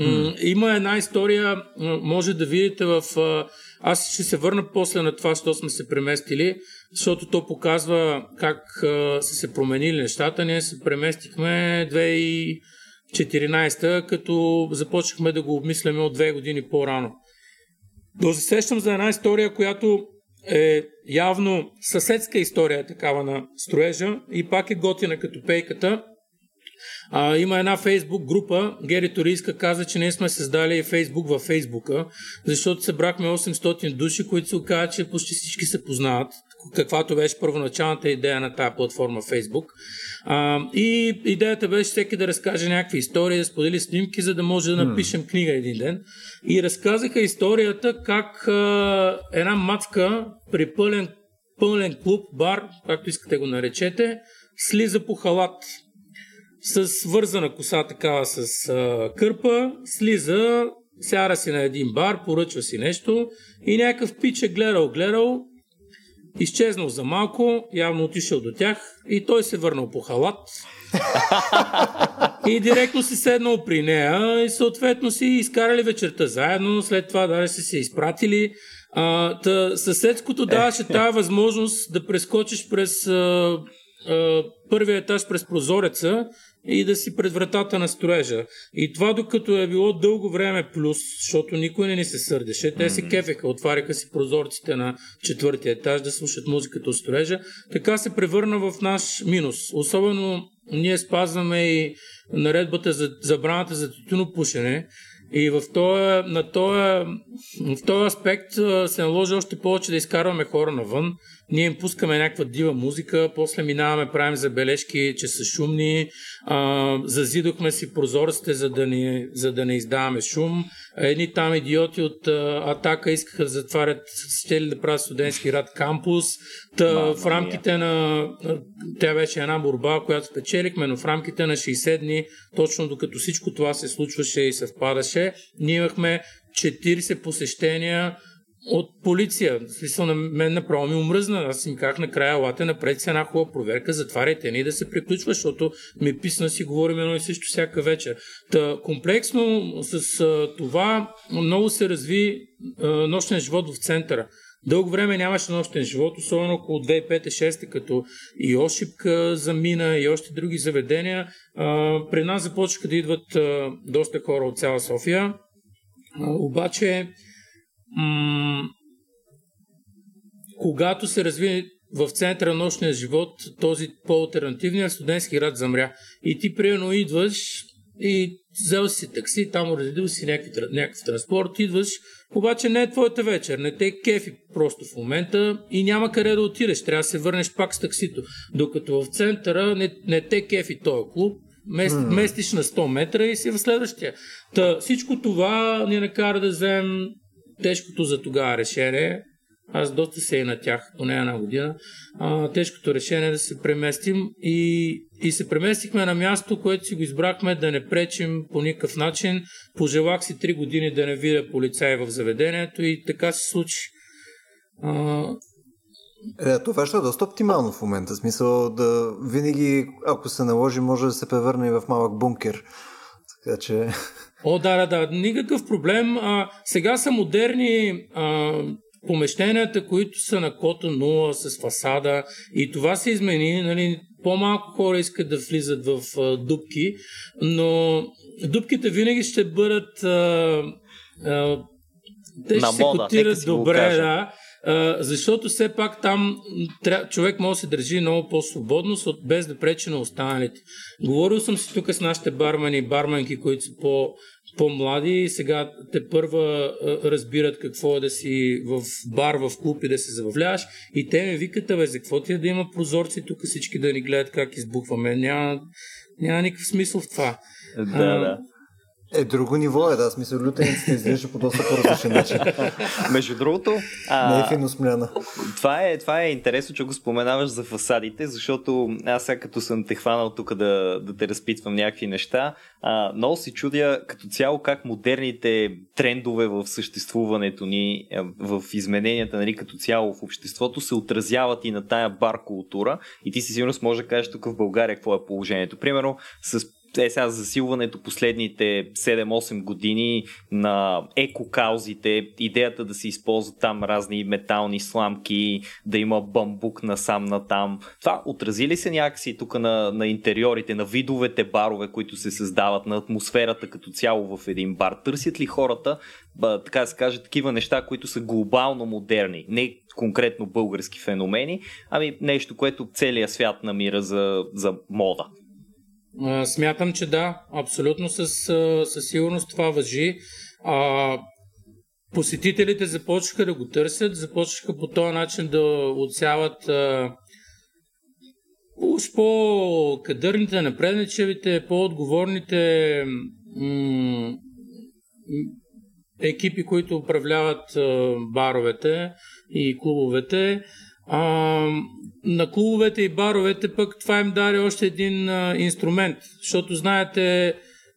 Speaker 3: Mm. Има една история, може да видите в... Аз ще се върна после на това, що сме се преместили, защото то показва как са се променили нещата. Ние се преместихме 2014, като започнахме да го обмисляме от две години по-рано. Но се сещам за една история, която е явно съседска история такава на строежа и пак е готина като пейката. А, има една фейсбук група, Гери Торийска каза, че ние сме създали фейсбук във фейсбука, защото събрахме 800 души, които се оказа, че почти всички се познават, каквато беше първоначалната идея на тази платформа Фейсбук. А, и идеята беше всеки да разкаже някакви истории, да сподели снимки, за да може да напишем книга един ден. И разказаха историята как а, една мацка при пълен, пълен клуб, бар, както искате го наречете, слиза по халат с вързана коса такава с а, кърпа, слиза, сяра си на един бар, поръчва си нещо и някакъв пич е гледал, гледал, изчезнал за малко, явно отишъл до тях и той се върнал по халат. и директно си седнал при нея и съответно си изкарали вечерта заедно, след това даже си се изпратили. А, та, съседското даваше тази възможност да прескочиш през а, а, първия етаж през прозореца и да си пред вратата на строежа. И това докато е било дълго време плюс, защото никой не ни се сърдеше, те се кефеха, отваряха си прозорците на четвъртия етаж да слушат музиката от строежа, така се превърна в наш минус. Особено ние спазваме и наредбата за забраната за пушене, и в този, на този, в този аспект се наложи още повече да изкарваме хора навън. Ние им пускаме някаква дива музика, после минаваме, правим забележки, че са шумни, а, зазидохме си прозорците, за да, не, за да не издаваме шум. Едни там идиоти от а, Атака искаха да затварят, ще ли да правят студентски рад кампус. Та, Мама в рамките на... Тя беше една борба, която спечелихме, но в рамките на 60 дни, точно докато всичко това се случваше и съвпадаше, ние имахме 40 посещения от полиция. В смисъл на мен направо ми омръзна. Аз им казах накрая, лате напред с една хубава проверка, затваряйте ни да се приключва, защото ми писна си говорим едно и също всяка вечер. Та, комплексно с а, това много се разви а, нощен живот в центъра. Дълго време нямаше нощен живот, особено около 2005-2006, като и Ошипка замина и още други заведения. А, при нас започнаха да идват а, доста хора от цяла София. А, обаче м- когато се разви в центъра нощния живот този по-алтернативния студентски град замря. И ти приедно идваш и взел си такси, там уредил си някакъв, някакъв транспорт, идваш, обаче не е твоята вечер, не те кефи просто в момента и няма къде да отидеш, трябва да се върнеш пак с таксито. Докато в центъра не, не те кефи този клуб, мест, mm. местиш на 100 метра и си в следващия. Та, всичко това ни накара да вземем тежкото за тогава решение, аз доста се и на тях, поне една година. А, тежкото решение е да се преместим и, и се преместихме на място, което си го избрахме да не пречим по никакъв начин. Пожелах си три години да не видя полицаи в заведението и така се случи. А,
Speaker 2: е, това ще е доста оптимално в момента. Смисъл да винаги, ако се наложи, може да се превърне и в малък бункер. Така че...
Speaker 3: О, да, да, да. Никакъв проблем. А, сега са модерни а, помещенията, които са на кота 0 с фасада и това се измени. Нали, по-малко хора искат да влизат в а, дупки, но дупките винаги ще бъдат а, а, те ще се котират добре, да защото все пак там тря... човек може да се държи много по-свободно, без да пречи на останалите. Говорил съм си тук с нашите бармани и барманки, които са по, по-млади и сега те първа разбират какво е да си в бар, в клуб и да се забавляваш. И те ме викат, бе, за какво ти е да има прозорци тук всички да ни гледат как избухваме? Няма, няма никакъв смисъл в това.
Speaker 1: Да, а, да.
Speaker 2: Е, друго ниво е, да. Смисъл, лютениците изглежда по доста по-различен начин.
Speaker 1: Между другото...
Speaker 2: А, Не е фино смляна.
Speaker 1: Това е, това е интересно, че го споменаваш за фасадите, защото аз сега като съм те хванал тук да, да те разпитвам някакви неща, а, много си чудя като цяло как модерните трендове в съществуването ни, в измененията нали, като цяло в обществото се отразяват и на тая бар култура. И ти си сигурно може да кажеш тук в България какво е положението. Примерно с е сега засилването последните 7-8 години на екокаузите, идеята да се използват там разни метални сламки, да има бамбук насам на там. Това отрази ли се някакси тук на, на интериорите, на видовете барове, които се създават, на атмосферата като цяло в един бар? Търсят ли хората, ба, така да се каже, такива неща, които са глобално модерни? Не конкретно български феномени, ами нещо, което целият свят намира за, за мода.
Speaker 3: Смятам, че да, абсолютно със, със сигурност това въжи. А, посетителите започнаха да го търсят, започнаха по този начин да отсяват а, уж по-кадърните, напредничевите, по-отговорните м- екипи, които управляват а, баровете и клубовете. А, на клубовете и баровете пък това им даде още един а, инструмент, защото знаете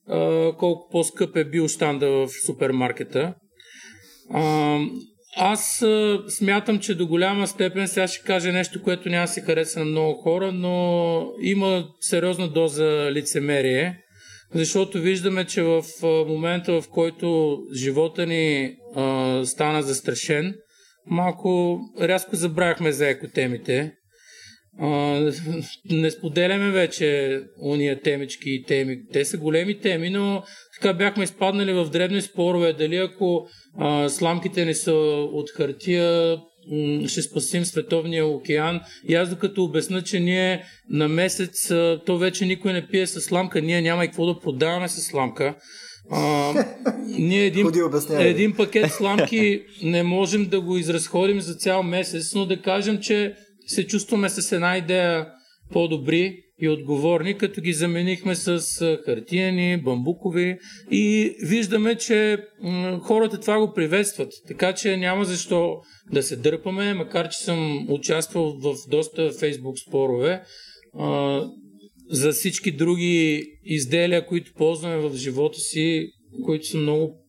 Speaker 3: а, колко по-скъп е бил штанда в супермаркета. А, аз а, смятам, че до голяма степен сега ще кажа нещо, което няма се хареса на много хора, но има сериозна доза лицемерие, защото виждаме, че в а, момента, в който живота ни а, стана застрашен, малко рязко забравяхме за екотемите. А, не споделяме вече уния темички и теми. Те са големи теми, но така бяхме изпаднали в дребни спорове. Дали ако а, сламките не са от хартия, ще спасим световния океан. И аз докато обясна, че ние на месец, то вече никой не пие с сламка, ние няма и какво да продаваме с сламка. А, ние един, един пакет сламки не можем да го изразходим за цял месец, но да кажем, че се чувстваме с една идея по-добри и отговорни, като ги заменихме с хартияни, бамбукови и виждаме, че м- хората това го приветстват. Така че няма защо да се дърпаме, макар че съм участвал в доста фейсбук спорове. А, за всички други изделия, които ползваме в живота си, които са много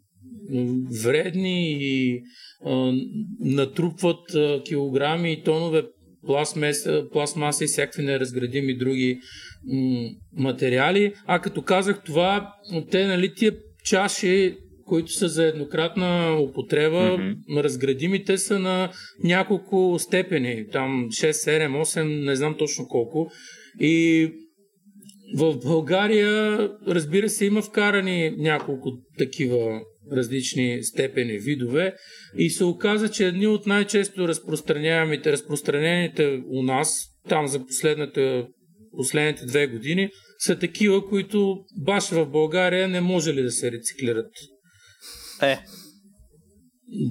Speaker 3: вредни и а, натрупват а, килограми и тонове пластмаса, пластмаса и всякакви неразградими други м- материали. А като казах това, те, нали, тия чаши, които са за еднократна употреба, mm-hmm. разградимите са на няколко степени, там 6, 7, 8, не знам точно колко. И в България, разбира се, има вкарани няколко такива различни степени, видове и се оказа, че едни от най-често разпространяваните, разпространените у нас, там за последната, последните две години, са такива, които баш в България не може ли да се рециклират.
Speaker 1: Е.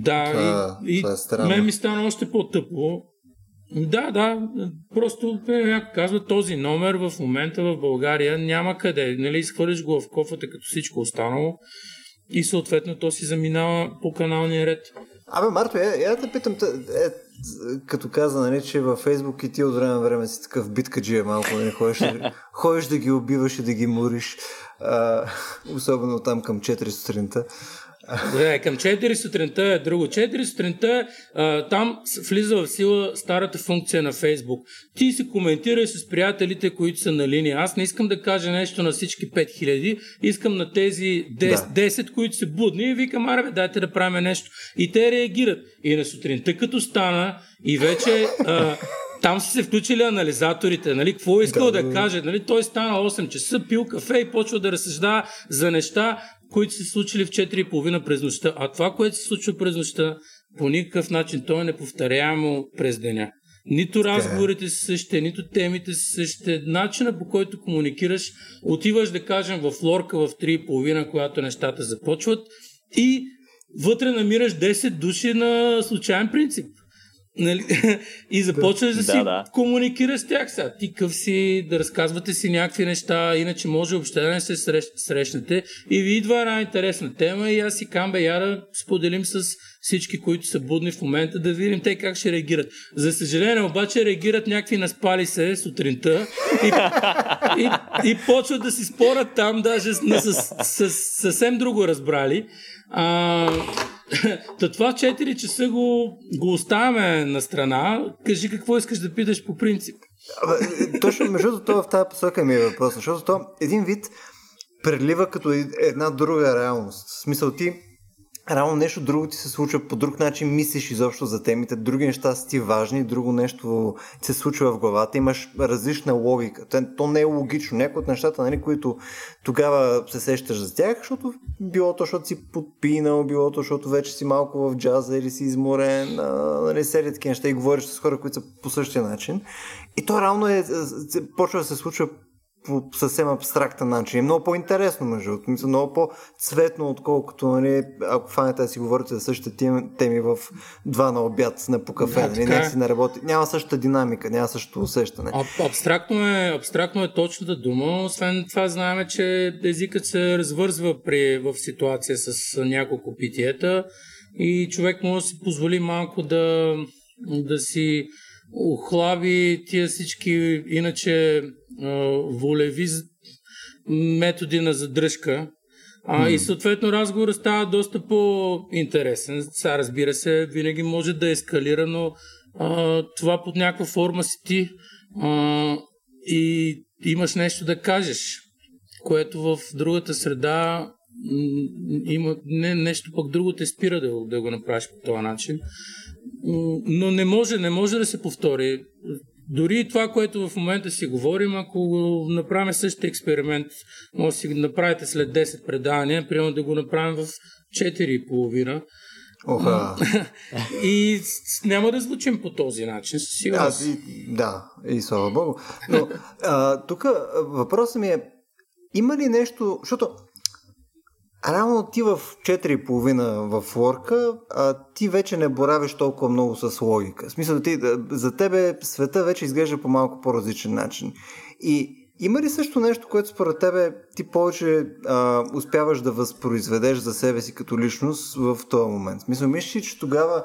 Speaker 3: Да, това, и, това е мен ми стана още по-тъпо, да, да. Просто някой казва този номер в момента в България няма къде. Нали, изхвърлиш го в кофата като всичко останало и съответно то си заминава по каналния ред.
Speaker 2: Абе, Марто, я, я да питам, е, като каза, нали, че във Фейсбук и ти от време на време си такъв биткаджия малко, нали, ходиш, ходиш да ги убиваш и да ги муриш, а, особено там към 4 сутринта.
Speaker 3: Да, към 4 сутринта е друго. 4 сутринта а, там влиза в сила старата функция на Фейсбук. Ти си коментирай с приятелите, които са на линия. Аз не искам да кажа нещо на всички 5000, искам на тези 10, да. 10 които са будни и викам, аре, дайте да правим нещо. И те реагират. И на сутринта, като стана, и вече а, там са се включили анализаторите, нали, какво е искал да, да, да каже, нали, той стана 8 часа, пил кафе и почва да разсъждава за неща, които се случили в 4.30 през нощта. А това, което се случва през нощта, по никакъв начин то е неповторяемо през деня. Нито е. разговорите са същите, нито темите са същите. Начина по който комуникираш, отиваш да кажем в лорка в 3.30, когато нещата започват и вътре намираш 10 души на случайен принцип. Нали? И започваш да, да си да, да. комуникираш с тях сега. Ти къв си, да разказвате си някакви неща, иначе може въобще да не се срещ, срещнете. И ви идва една интересна тема и аз си камбе я да споделим с всички, които са будни в момента, да видим те как ще реагират. За съжаление обаче реагират някакви наспали се сутринта и, и, и почват да си спорят там, даже с, с, с, с съвсем друго разбрали. А, Та това 4 часа го, го оставяме на страна. Кажи какво искаш да питаш по принцип.
Speaker 2: Точно, между другото, в тази посока ми е въпрос, защото то един вид прелива като една друга реалност. В смисъл ти Рано нещо друго ти се случва по друг начин, мислиш изобщо за темите, други неща са ти важни, друго нещо се случва в главата, имаш различна логика. То не е логично. Някои от нещата, нали, които тогава се сещаш за тях, защото било то, защото си подпинал, било то, защото вече си малко в джаза или си изморен, нали, серия такива неща и говориш с хора, които са по същия начин. И то реално е, почва да се случва по съвсем абстрактен начин. Е много по-интересно, между другото. Много по-цветно, отколкото, нали, ако фанете да си говорите за същите теми в два на обяд на по кафе. Да, нали, не си не работи. Няма същата динамика, няма същото усещане.
Speaker 3: А, абстрактно, е, абстрактно е точната дума. Освен това знаем, че езикът се развързва при, в ситуация с няколко питиета и човек може да си позволи малко да, да си охлаби тия всички иначе волеви методи на задръжка. А, mm. И съответно разговорът става доста по-интересен. Сега разбира се, винаги може да ескалира, но а, това под някаква форма си ти а, и имаш нещо да кажеш, което в другата среда има не, нещо пък друго те спира да, да го направиш по този начин. Но не може, не може да се повтори. Дори това, което в момента си говорим, ако го направим същия експеримент, може да си го направите след 10 предавания, примерно да го направим в 4,5.
Speaker 2: Оха.
Speaker 3: и няма да звучим по този начин, със сигурност.
Speaker 2: Да, и, да, и слава Богу. Но тук въпросът ми е, има ли нещо, защото Реално ти в 4,5 в лорка, ти вече не боравиш толкова много с логика. В смисъл, ти, за тебе света вече изглежда по малко по-различен начин. И има ли също нещо, което според тебе ти повече а, успяваш да възпроизведеш за себе си като личност в този момент? Смисъл, мислиш, че тогава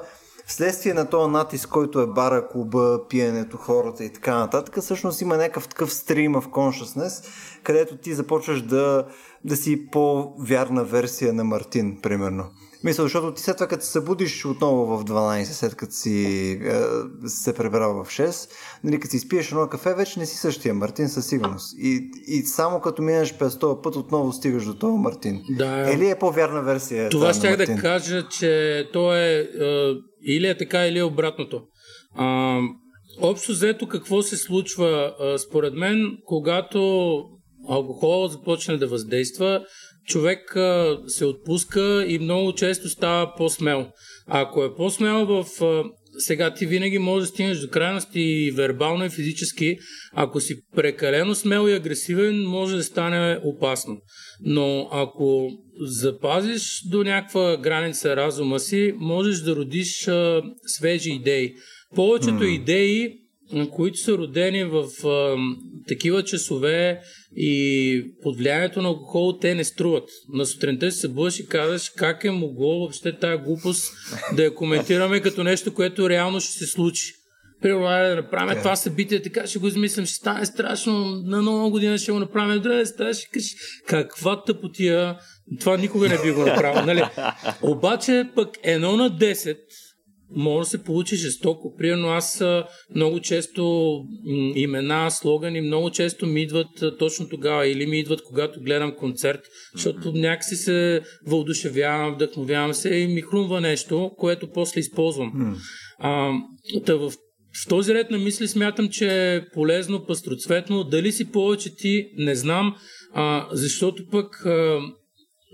Speaker 2: вследствие на този натиск, който е бара, клуба, пиенето, хората и така нататък, всъщност има някакъв такъв стрим в consciousness, където ти започваш да да си по-вярна версия на Мартин, примерно. Мисля, защото ти след това, като се събудиш отново в 12, след като си е, се пребрал в 6, нали, като си спиеш едно кафе, вече не си същия Мартин със сигурност. И, и само като минеш през този път, отново стигаш до това Мартин.
Speaker 3: Да.
Speaker 2: Или е по-вярна версия?
Speaker 3: Това ще да кажа, че то е, е или е така, или е обратното. А, общо взето какво се случва, според мен, когато алкохол започне да въздейства, човек а, се отпуска и много често става по-смел. А ако е по-смел в... А, сега ти винаги можеш да стигнеш до крайности и вербално и физически. Ако си прекалено смел и агресивен, може да стане опасно. Но ако запазиш до някаква граница разума си, можеш да родиш а, свежи идеи. Повечето mm. идеи които са родени в а, такива часове и под влиянието на алкохол, те не струват. На сутринта се събудаш и казваш как е могло въобще тази глупост да я коментираме като нещо, което реално ще се случи. Примерно, да направим yeah. това събитие, така ще го измислям, ще стане страшно, на нова година ще го направим, да, стане, ще кажеш, каква тъпотия, това никога не би го направил, нали? Обаче пък едно на 10 може да се получи жестоко. Примерно аз много често имена, слогани, много често ми идват точно тогава или ми идват когато гледам концерт, защото някакси се въодушевявам, вдъхновявам се и ми хрумва нещо, което после използвам. А, да, в в този ред на мисли смятам, че е полезно, пастроцветно. Дали си повече ти, не знам, а, защото пък а,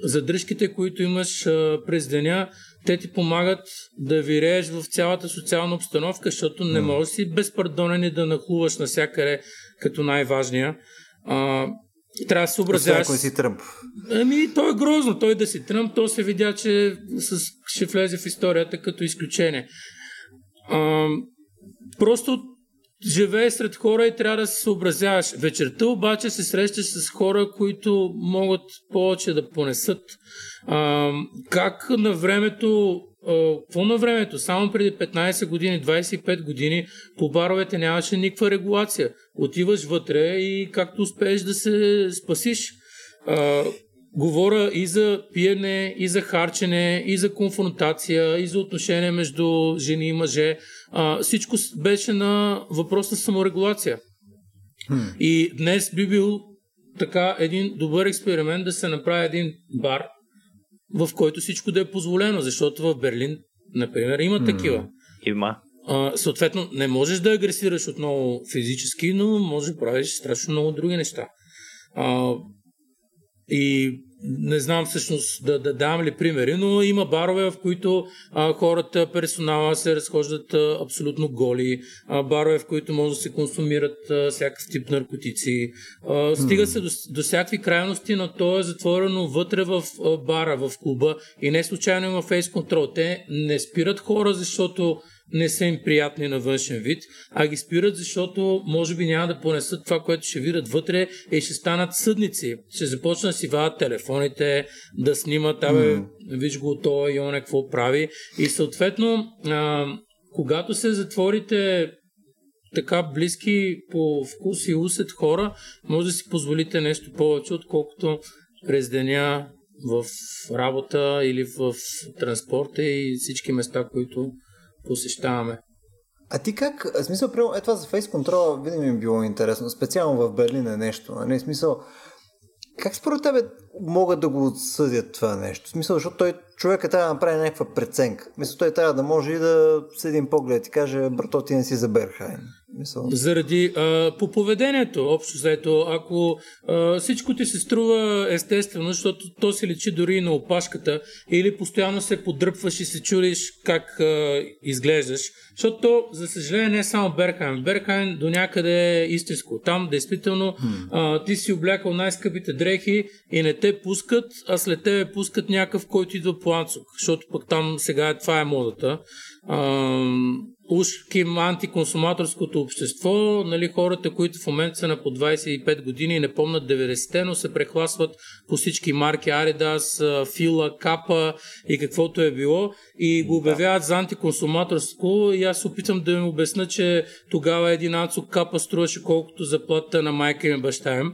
Speaker 3: задръжките, които имаш а, през деня, те ти помагат да вирееш в цялата социална обстановка, защото не можеш си безпардонен и да нахлуваш навсякъде като най-важния. А, трябва да се съобразяваш.
Speaker 2: си Тръмп.
Speaker 3: Ами, то е грозно. Той да си Тръмп, то се видя, че с, ще влезе в историята като изключение. А, просто живее сред хора и трябва да се съобразяваш. Вечерта обаче се срещаш с хора, които могат повече да понесат. А, как на времето какво на времето? Само преди 15 години, 25 години по баровете нямаше никаква регулация. Отиваш вътре и както успееш да се спасиш. А, говоря и за пиене, и за харчене, и за конфронтация, и за отношение между жени и мъже а, всичко беше на въпрос на саморегулация. Hmm. И днес би бил така един добър експеримент да се направи един бар, в който всичко да е позволено, защото в Берлин, например, има такива.
Speaker 1: Има.
Speaker 3: А, съответно, не можеш да агресираш отново физически, но можеш да правиш страшно много други неща. А, и не знам всъщност да, да давам ли примери, но има барове, в които а, хората, персонала се разхождат а, абсолютно голи, а, барове, в които може да се консумират а, всякакъв тип наркотици. А, стига се до, до всякакви крайности, но то е затворено вътре в а, бара, в клуба и не случайно има фейс контрол. Те не спират хора, защото не са им приятни на външен вид, а ги спират, защото може би няма да понесат това, което ще видят вътре и ще станат съдници. Ще започнат да си вадат телефоните, да снимат, абе, mm. виж го то и он какво прави. И съответно, а, когато се затворите така близки по вкус и усет хора, може да си позволите нещо повече, отколкото през деня в работа или в транспорта и всички места, които посещаваме.
Speaker 2: А ти как, в смисъл, е това за фейс контрола винаги ми е било интересно, специално в Берлин е нещо, нали? смисъл, как според тебе могат да го отсъдят това нещо? В смисъл, защото той човека трябва да направи някаква преценка. Мисля, той трябва да може и да с един поглед и каже, брато, ти не си за Берхайн.
Speaker 3: Мисъл. Заради а, по поведението, общо заето, ако а, всичко ти се струва естествено, защото то се личи дори и на опашката, или постоянно се подръпваш и се чудиш как а, изглеждаш, защото то, за съжаление, не е само Берхайн. Берхайн до някъде е истинско. Там, действително, а, ти си облякал най-скъпите дрехи и не те пускат, а след тебе пускат някакъв, който идва по анцук, защото пък там сега това е модата. А, уж към антиконсуматорското общество, нали, хората, които в момента са на по 25 години и не помнят 90-те, но се прехласват по всички марки Aridas, Фила, Капа и каквото е било и го обявяват за антиконсуматорско и аз опитам да им обясна, че тогава един анцук Капа струваше колкото заплата на майка и баща им.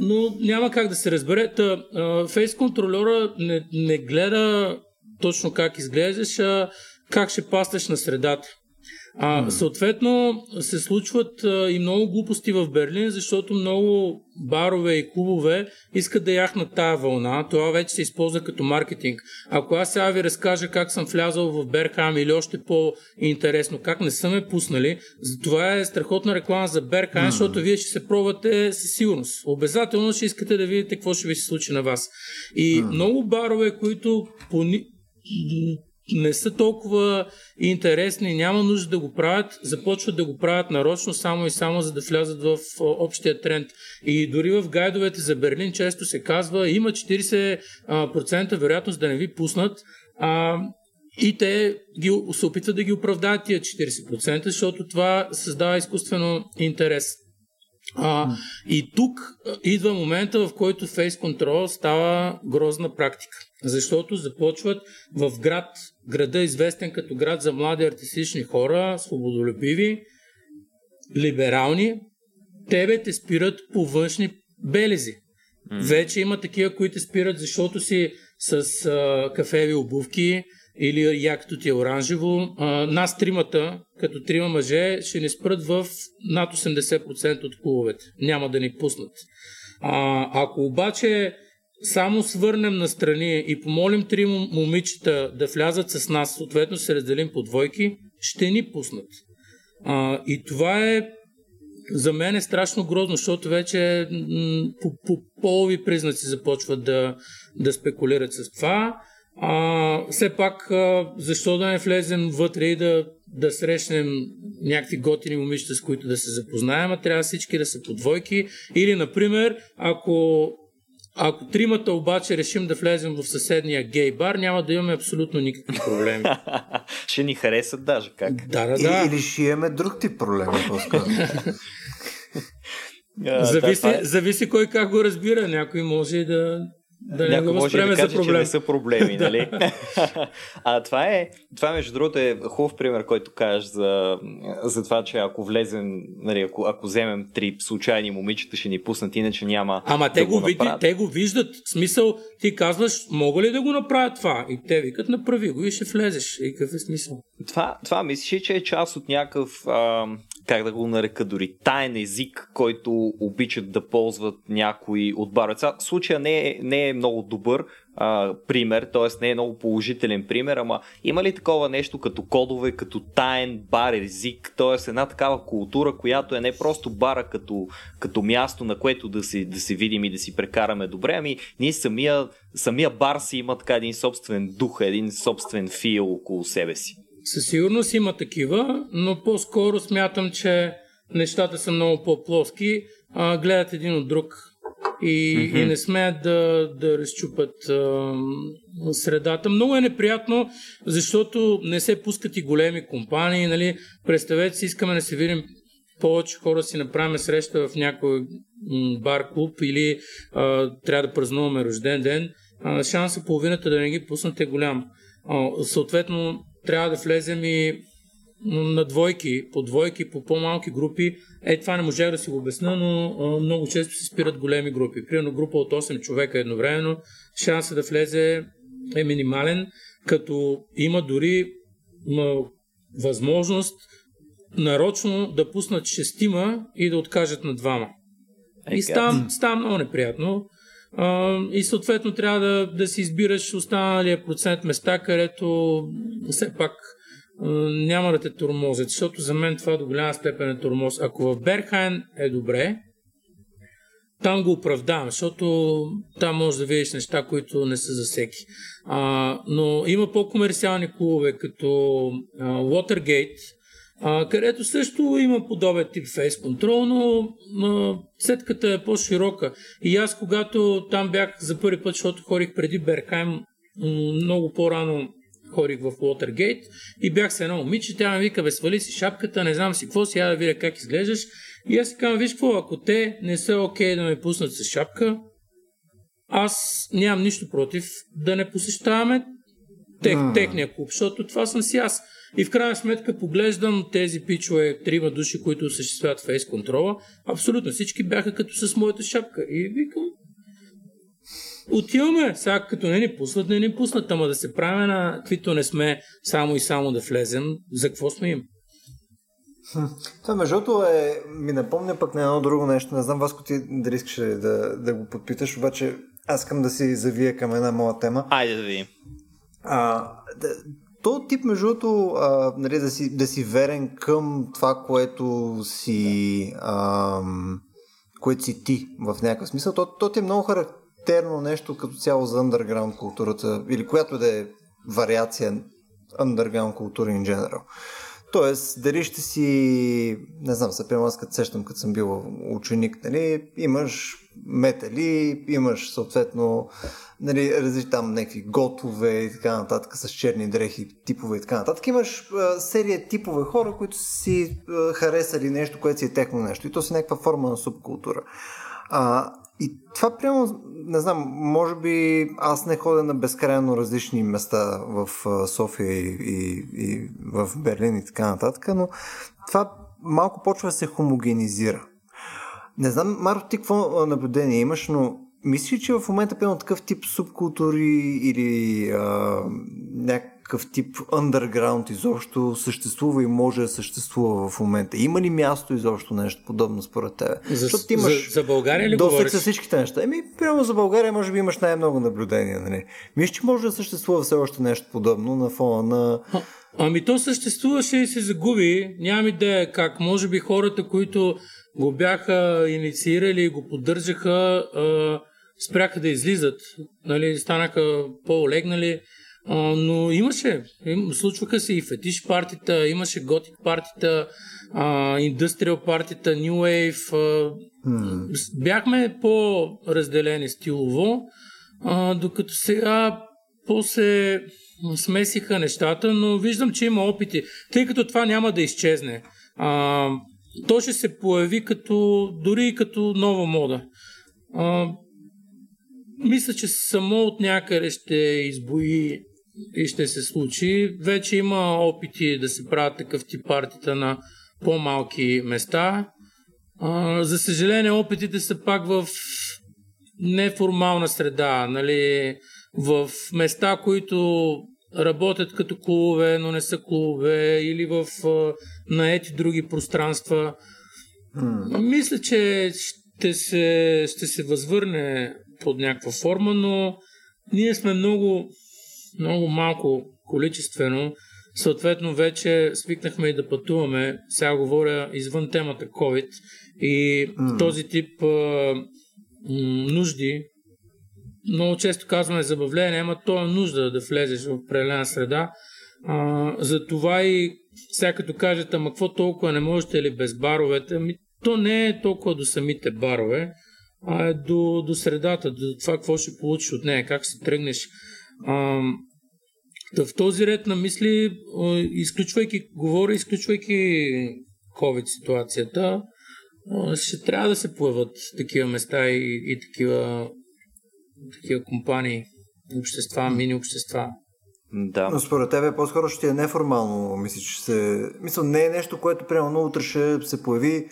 Speaker 3: Но няма как да се разбере. Фейс контролера не, не гледа точно как изглеждаш, а как ще пастеш на средата. А, съответно се случват а, и много глупости в Берлин, защото много барове и клубове искат да яхнат тая вълна. Това вече се използва като маркетинг. Ако аз сега ви разкажа как съм влязал в Берхайм или още по-интересно, как не са ме пуснали, това е страхотна реклама за Берхайм, mm. защото вие ще се пробвате със сигурност. Обязателно ще искате да видите какво ще ви се случи на вас. И mm. много барове, които по не са толкова интересни, няма нужда да го правят, започват да го правят нарочно, само и само за да влязат в общия тренд. И дори в гайдовете за Берлин често се казва, има 40% вероятност да не ви пуснат, а, и те ги, се опитват да ги оправдаят тия 40%, защото това създава изкуствено интерес. А, и тук идва момента, в който фейс контрол става грозна практика. Защото започват в град, града известен като град за млади артистични хора, свободолюбиви, либерални, тебе те спират по външни белези. Mm. Вече има такива, които спират, защото си с а, кафеви обувки или якото ти е оранжево. А, нас тримата, като трима мъже, ще ни спрат в над 80% от клубовете. Няма да ни пуснат. А, ако обаче само свърнем на страни и помолим три момичета да влязат с нас, съответно се разделим по двойки, ще ни пуснат. А, и това е за мен е страшно грозно, защото вече по, по полови признаци започват да, да спекулират с това. А, все пак, защо да не влезем вътре и да, да срещнем някакви готини момичета, с които да се запознаем, а трябва всички да са по двойки. Или, например, ако ако тримата обаче решим да влезем в съседния гей бар, няма да имаме абсолютно никакви проблеми.
Speaker 1: ще ни харесат даже, как?
Speaker 3: Да, да, да.
Speaker 2: Или ще имаме друг тип проблеми, по-скоро.
Speaker 3: зависи, е... зависи кой как го разбира. Някой може и да, да
Speaker 1: не го може да каже, проблем. че не са проблеми, нали? а това е, това между другото е хубав пример, който кажеш за, за това, че ако влезем, нали, ако, ако вземем три случайни момичета, ще ни пуснат, иначе няма
Speaker 3: Ама
Speaker 1: да
Speaker 3: те, го, види, те го виждат. В смисъл, ти казваш, мога ли да го направя това? И те викат, направи го и ще влезеш. И какъв е смисъл?
Speaker 1: Това, това мислиш, че е част от някакъв а, как да го нарека дори, таен език, който обичат да ползват някои от баровеца. Случая не е, не е много добър а, пример, т.е. не е много положителен пример, ама има ли такова нещо като кодове, като таен бар език, т.е. една такава култура, която е не просто бара като, като място, на което да си, да видим и да си прекараме добре, ами ние самия, самия бар си има така един собствен дух, един собствен фил около себе си.
Speaker 3: Със сигурност има такива, но по-скоро смятам, че нещата са много по-плоски, а, гледат един от друг и, mm-hmm. и не смеят да, да разчупат а, средата. Много е неприятно, защото не се пускат и големи компании. Нали? Представете си, искаме да се видим повече хора си направим среща в някой бар-клуб или а, трябва да празнуваме рожден ден, а, шанса половината да не ги пуснат е голям. А, съответно, трябва да влезем и на двойки, по двойки, по по-малки групи. Е, това не можах да си го обясна, но а, много често се спират големи групи. Примерно група от 8 човека едновременно, шанса да влезе е минимален, като има дори ма, възможност нарочно да пуснат шестима и да откажат на двама. И става, става много неприятно. И съответно трябва да, да си избираш останалия процент места, където все пак няма да те тормозят, защото за мен това до голяма степен е тормоз. Ако в Берхайн е добре, там го оправдавам, защото там може да видиш неща, които не са за всеки. А, но има по-комерциални клубове, като Watergate, а, където също има подобен тип фейс контрол, но а, сетката е по-широка. И аз, когато там бях за първи път, защото ходих преди Берхайм, много по-рано ходих в Уотергейт и бях с едно момиче, тя ме вика, бе, свали си шапката, не знам си какво, сега да видя как изглеждаш. И аз си казвам, виж какво, ако те не са окей okay да ме пуснат с шапка, аз нямам нищо против да не посещаваме тех, техния клуб, защото това съм си аз. И в крайна сметка поглеждам тези пичове, трима души, които осъществяват фейс контрола, абсолютно всички бяха като с моята шапка. И викам, отиваме, сега като не ни пуснат, не ни пуснат, ама да се правим на каквито не сме, само и само да влезем, за какво сме им?
Speaker 2: Това между другото е, ми напомня пък на едно друго нещо. Не знам, Васко, ти дали искаш да, да го подпиташ, обаче аз искам да си завия към една моя тема.
Speaker 1: Айде да видим.
Speaker 2: А, да, то тип, между другото, нали, да, си, да си верен към това, което си, а, което си ти в някакъв смисъл, то, то ти е много характерно нещо като цяло за underground културата или която да е вариация underground култура in general. Тоест, дали ще си, не знам, се аз като сещам, като съм бил ученик, нали, имаш метали, имаш съответно нали, различни там някакви готове и така нататък с черни дрехи, типове и така нататък. Имаш а, серия типове хора, които си а, харесали нещо, което си е техно нещо. И то си някаква форма на субкултура. А, и това прямо, не знам, може би аз не ходя на безкрайно различни места в София и, и, и в Берлин и така нататък, но това малко почва да се хомогенизира. Не знам, Маро, ти какво наблюдение имаш, но мислиш, че в момента пълно такъв тип субкултури или а, някакъв тип underground изобщо съществува и може да съществува в момента? Има ли място изобщо нещо подобно според теб?
Speaker 3: За, имаш за, за България ли говориш?
Speaker 2: за всичките неща. Еми, прямо за България може би имаш най-много наблюдения. Нали? Мислиш, че може да съществува все още нещо подобно на фона на...
Speaker 3: ами то съществуваше и се загуби. Нямам идея как. Може би хората, които го бяха инициирали и го поддържаха, спряха да излизат, нали, станаха по-олегнали, но имаше, им, случваха се и фетиш партита, имаше готик партита, индустриал партита, New Wave. Бяхме по-разделени стилово, а, докато сега по-се смесиха нещата, но виждам, че има опити, тъй като това няма да изчезне. А, то ще се появи като, дори като нова мода. А, мисля, че само от някъде ще избои и ще се случи. Вече има опити да се правят такъв тип партита на по-малки места. А, за съжаление, опитите са пак в неформална среда, нали, в места, които работят като клубове, но не са клубове, или в а, наети други пространства. Hmm. Мисля, че ще се, ще се възвърне под някаква форма, но ние сме много, много малко количествено. Съответно, вече свикнахме и да пътуваме. Сега говоря извън темата COVID и mm. този тип а, м- нужди. Много често казваме забавление, ама то е нужда да влезеш в определена среда. А, затова и сега като кажете, ама какво толкова не можете ли без баровете? Ами, то не е толкова до самите барове, а е до, до средата, до това какво ще получиш от нея, как се тръгнеш. А, да в този ред на мисли, изключвайки, говоря, изключвайки COVID ситуацията, ще трябва да се появят такива места и, и такива, такива компании, общества, мини общества.
Speaker 2: Да. Но според тебе по-скоро ще е неформално, мисля, че се... Мисля, не е нещо, което примерно утре ще се появи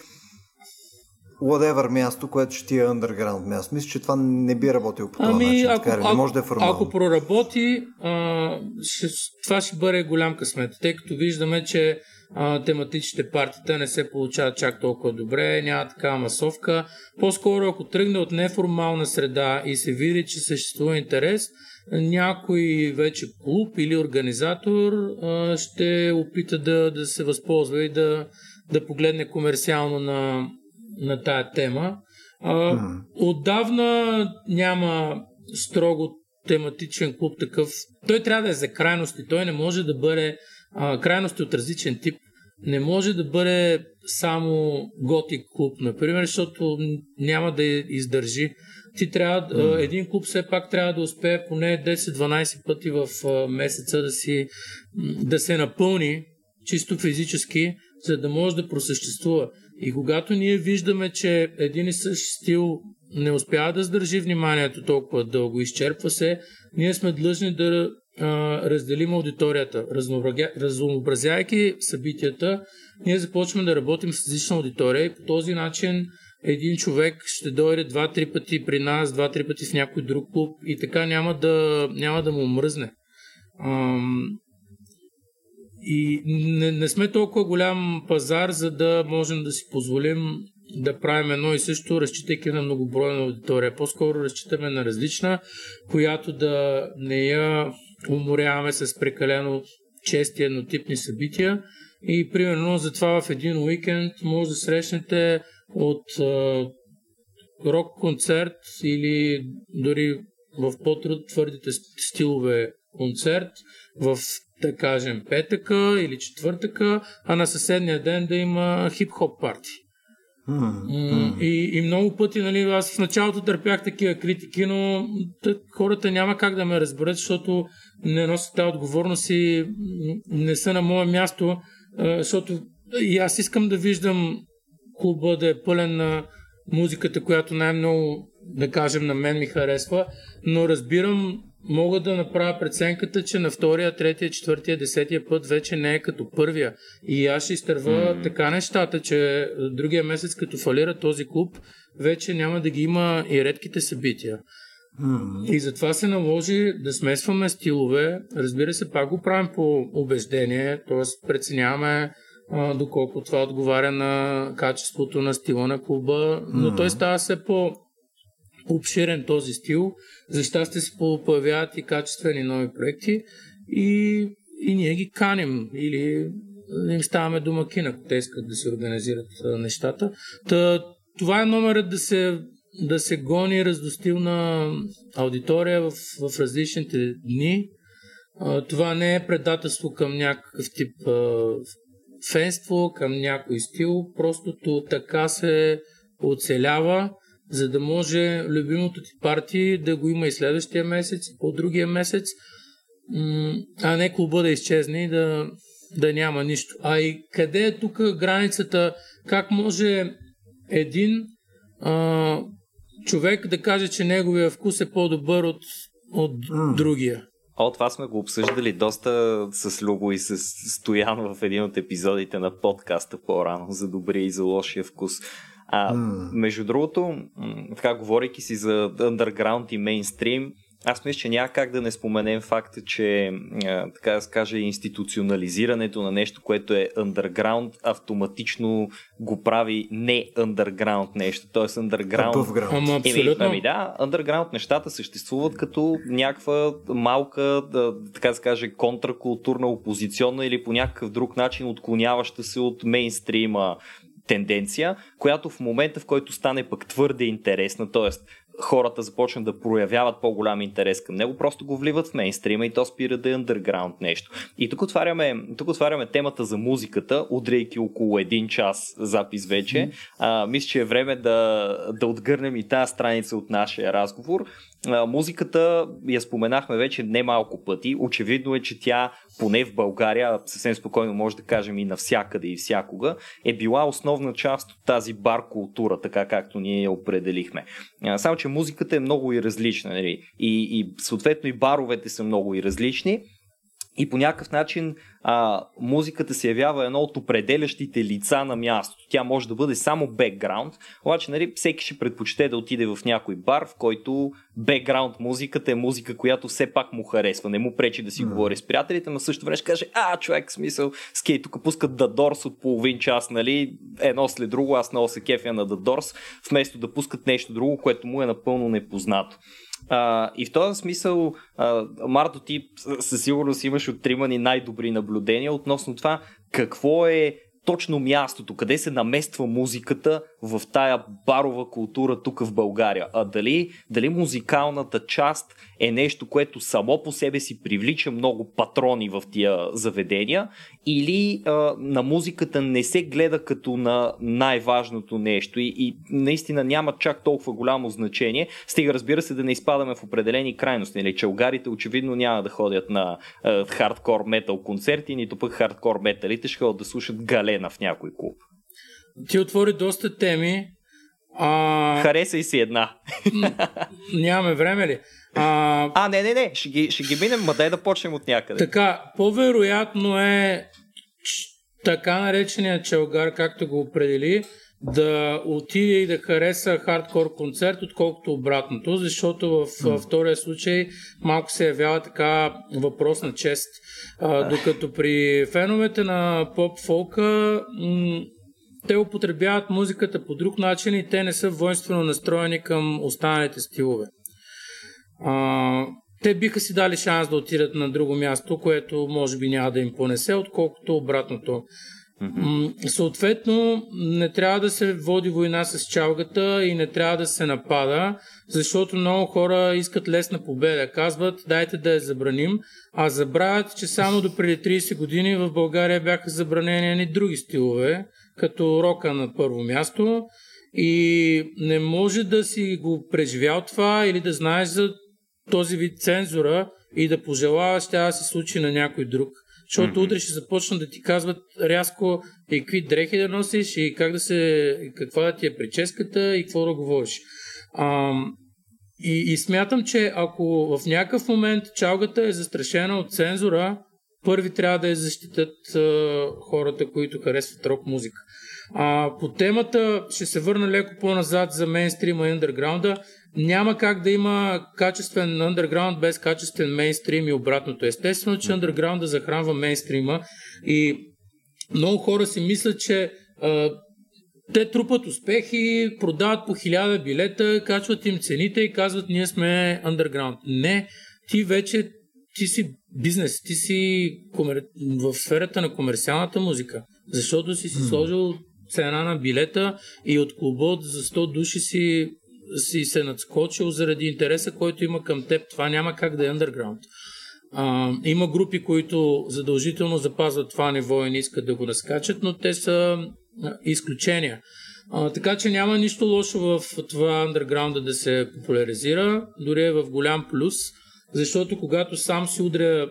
Speaker 2: whatever място, което ще ти е underground място. Мисля, че това не би работило по този ами, начин. Ако, така, ако, може да е формално.
Speaker 3: Ако проработи, а, ще, това ще бъде голям късмет, тъй като виждаме, че а, тематичните партита не се получават чак толкова добре, няма такава масовка. По-скоро, ако тръгне от неформална среда и се види, че съществува интерес, някой вече клуб или организатор а, ще опита да, да се възползва и да, да погледне комерциално на, на тая тема. А, mm-hmm. Отдавна няма строго тематичен клуб такъв. Той трябва да е за крайности. Той не може да бъде а, крайности от различен тип. Не може да бъде само готик клуб, например, защото няма да издържи. Ти трябва, mm. един клуб все пак трябва да успее поне 10-12 пъти в месеца да, си, да се напълни чисто физически, за да може да просъществува. И когато ние виждаме, че един и същ стил не успява да сдържи вниманието толкова дълго, изчерпва се, ние сме длъжни да а, разделим аудиторията. Разнообразяйки събитията, ние започваме да работим с различна аудитория и по този начин един човек ще дойде два-три пъти при нас, два-три пъти в някой друг клуб и така няма да, няма да му мръзне. И не, не сме толкова голям пазар, за да можем да си позволим да правим едно и също, разчитайки на многобройна аудитория. По-скоро разчитаме на различна, която да не я уморяваме с прекалено чести еднотипни събития. И примерно затова в един уикенд може да срещнете от рок концерт или дори в по-труд твърдите стилове концерт в да кажем, петъка или четвъртъка, а на съседния ден да има хип-хоп парти. Mm-hmm. И, и много пъти, нали, аз в началото търпях такива критики, но тък, хората няма как да ме разберат, защото не носят тази отговорност и не са на мое място, защото и аз искам да виждам клуба да е пълен на музиката, която най-много, да кажем, на мен ми харесва, но разбирам мога да направя преценката, че на втория, третия, четвъртия, десетия път вече не е като първия. И аз ще изтърва mm. така нещата, че другия месец, като фалира този клуб, вече няма да ги има и редките събития. Mm. И затова се наложи да смесваме стилове. Разбира се, пак го правим по убеждение, т.е. преценяваме а, доколко това отговаря на качеството на стила на клуба, но mm. той става все по обширен този стил. За щастие се появяват и качествени нови проекти и, и ние ги каним или им ставаме домакин, ако те искат да се организират нещата. Та, това е номерът да се, да се гони раздостилна аудитория в, в различните дни. Това не е предателство към някакъв тип фенство, към някой стил, просто така се оцелява за да може любимото ти парти да го има и следващия месец, и по-другия месец, а не клуба да изчезне и да, да няма нищо. А и къде е тук границата? Как може един а, човек да каже, че неговия вкус е по-добър от, от mm. другия?
Speaker 1: О, това сме го обсъждали доста с Любо и с Стоян в един от епизодите на подкаста по-рано за добрия и за лошия вкус. А, mm. Между другото, така говорейки си за underground и мейнстрим, аз мисля, че няма как да не споменем факта, че така да се каже, институционализирането на нещо, което е underground, автоматично го прави не underground нещо. Т.е. underground.
Speaker 3: Ама,
Speaker 1: ами, ами да, underground нещата съществуват като някаква малка, така да се каже, контракултурна, опозиционна или по някакъв друг начин отклоняваща се от мейнстрима тенденция, която в момента, в който стане пък твърде интересна, т.е. хората започнат да проявяват по-голям интерес към него, просто го вливат в мейнстрима и то спира да е underground нещо. И тук отваряме, тук отваряме темата за музиката, удрейки около един час запис вече. А, мисля, че е време да, да отгърнем и тази страница от нашия разговор музиката я споменахме вече немалко пъти. Очевидно е, че тя, поне в България, съвсем спокойно може да кажем и навсякъде и всякога, е била основна част от тази бар култура, така както ние я определихме. Само, че музиката е много и различна. Нали? И, и съответно и баровете са много и различни. И по някакъв начин а, музиката се явява едно от определящите лица на мястото. Тя може да бъде само бекграунд, обаче нали, всеки ще предпочете да отиде в някой бар, в който бекграунд музиката е музика, която все пак му харесва. Не му пречи да си mm. говори с приятелите, но също време ще каже, а, човек, смисъл, скей, тук пускат The Doors от половин час, нали, едно след друго, аз много се кефя на The Doors, вместо да пускат нещо друго, което му е напълно непознато. А, и в този смисъл, а, Марто, ти със сигурност имаш оттримани най-добри наблюдения относно това какво е точно мястото, къде се намества музиката в тая барова култура тук в България. А дали, дали музикалната част е нещо, което само по себе си привлича много патрони в тия заведения или а, на музиката не се гледа като на най-важното нещо и, и наистина няма чак толкова голямо значение. Стига разбира се да не изпадаме в определени крайности. Нали, челгарите очевидно няма да ходят на а, хардкор метал концерти, нито пък хардкор металите ще ходят да слушат галена в някой клуб.
Speaker 3: Ти отвори доста теми.
Speaker 1: А... Хареса и си една.
Speaker 3: Нямаме време ли?
Speaker 1: А, а не, не, не, ще ги, ще ги минем, ма дай да почнем от някъде.
Speaker 3: Така, по-вероятно е така наречения челгар, както го определи, да отиде и да хареса хардкор концерт, отколкото обратното, защото в mm. втория случай малко се явява така въпрос на чест. А, докато при феновете на поп-фолка м- те употребяват музиката по друг начин и те не са воинствено настроени към останалите стилове. А, те биха си дали шанс да отидат на друго място, което може би няма да им понесе, отколкото обратното. Mm-hmm. Съответно, не трябва да се води война с чалгата и не трябва да се напада, защото много хора искат лесна победа. Казват, дайте да я забраним, а забравят, че само до преди 30 години в България бяха забранени и други стилове, като рока на първо място. И не може да си го преживял това или да знаеш за този вид цензура и да пожелаваш тя да се случи на някой друг. Защото mm-hmm. утре ще започнат да ти казват рязко и какви дрехи да носиш и как да се, каква да ти е прическата и какво да говориш. А, и, и смятам, че ако в някакъв момент чалгата е застрашена от цензура, първи трябва да я защитят а, хората, които харесват рок музика. А, по темата ще се върна леко по-назад за мейнстрима и андерграунда. Няма как да има качествен андерграунд без качествен мейнстрим и обратното. Естествено, че андерграунда захранва мейнстрима и много хора си мислят, че а, те трупат успехи, продават по хиляда билета, качват им цените и казват ние сме андерграунд. Не, ти вече ти си бизнес, ти си комер... в сферата на комерциалната музика, защото си си сложил цена на билета и от клуба за 100 души си си се надскочил заради интереса, който има към теб. Това няма как да е underground. А, има групи, които задължително запазват това ниво и не искат да го разкачат, но те са изключения. А, така че няма нищо лошо в това underground да се популяризира, дори е в голям плюс, защото когато сам си удря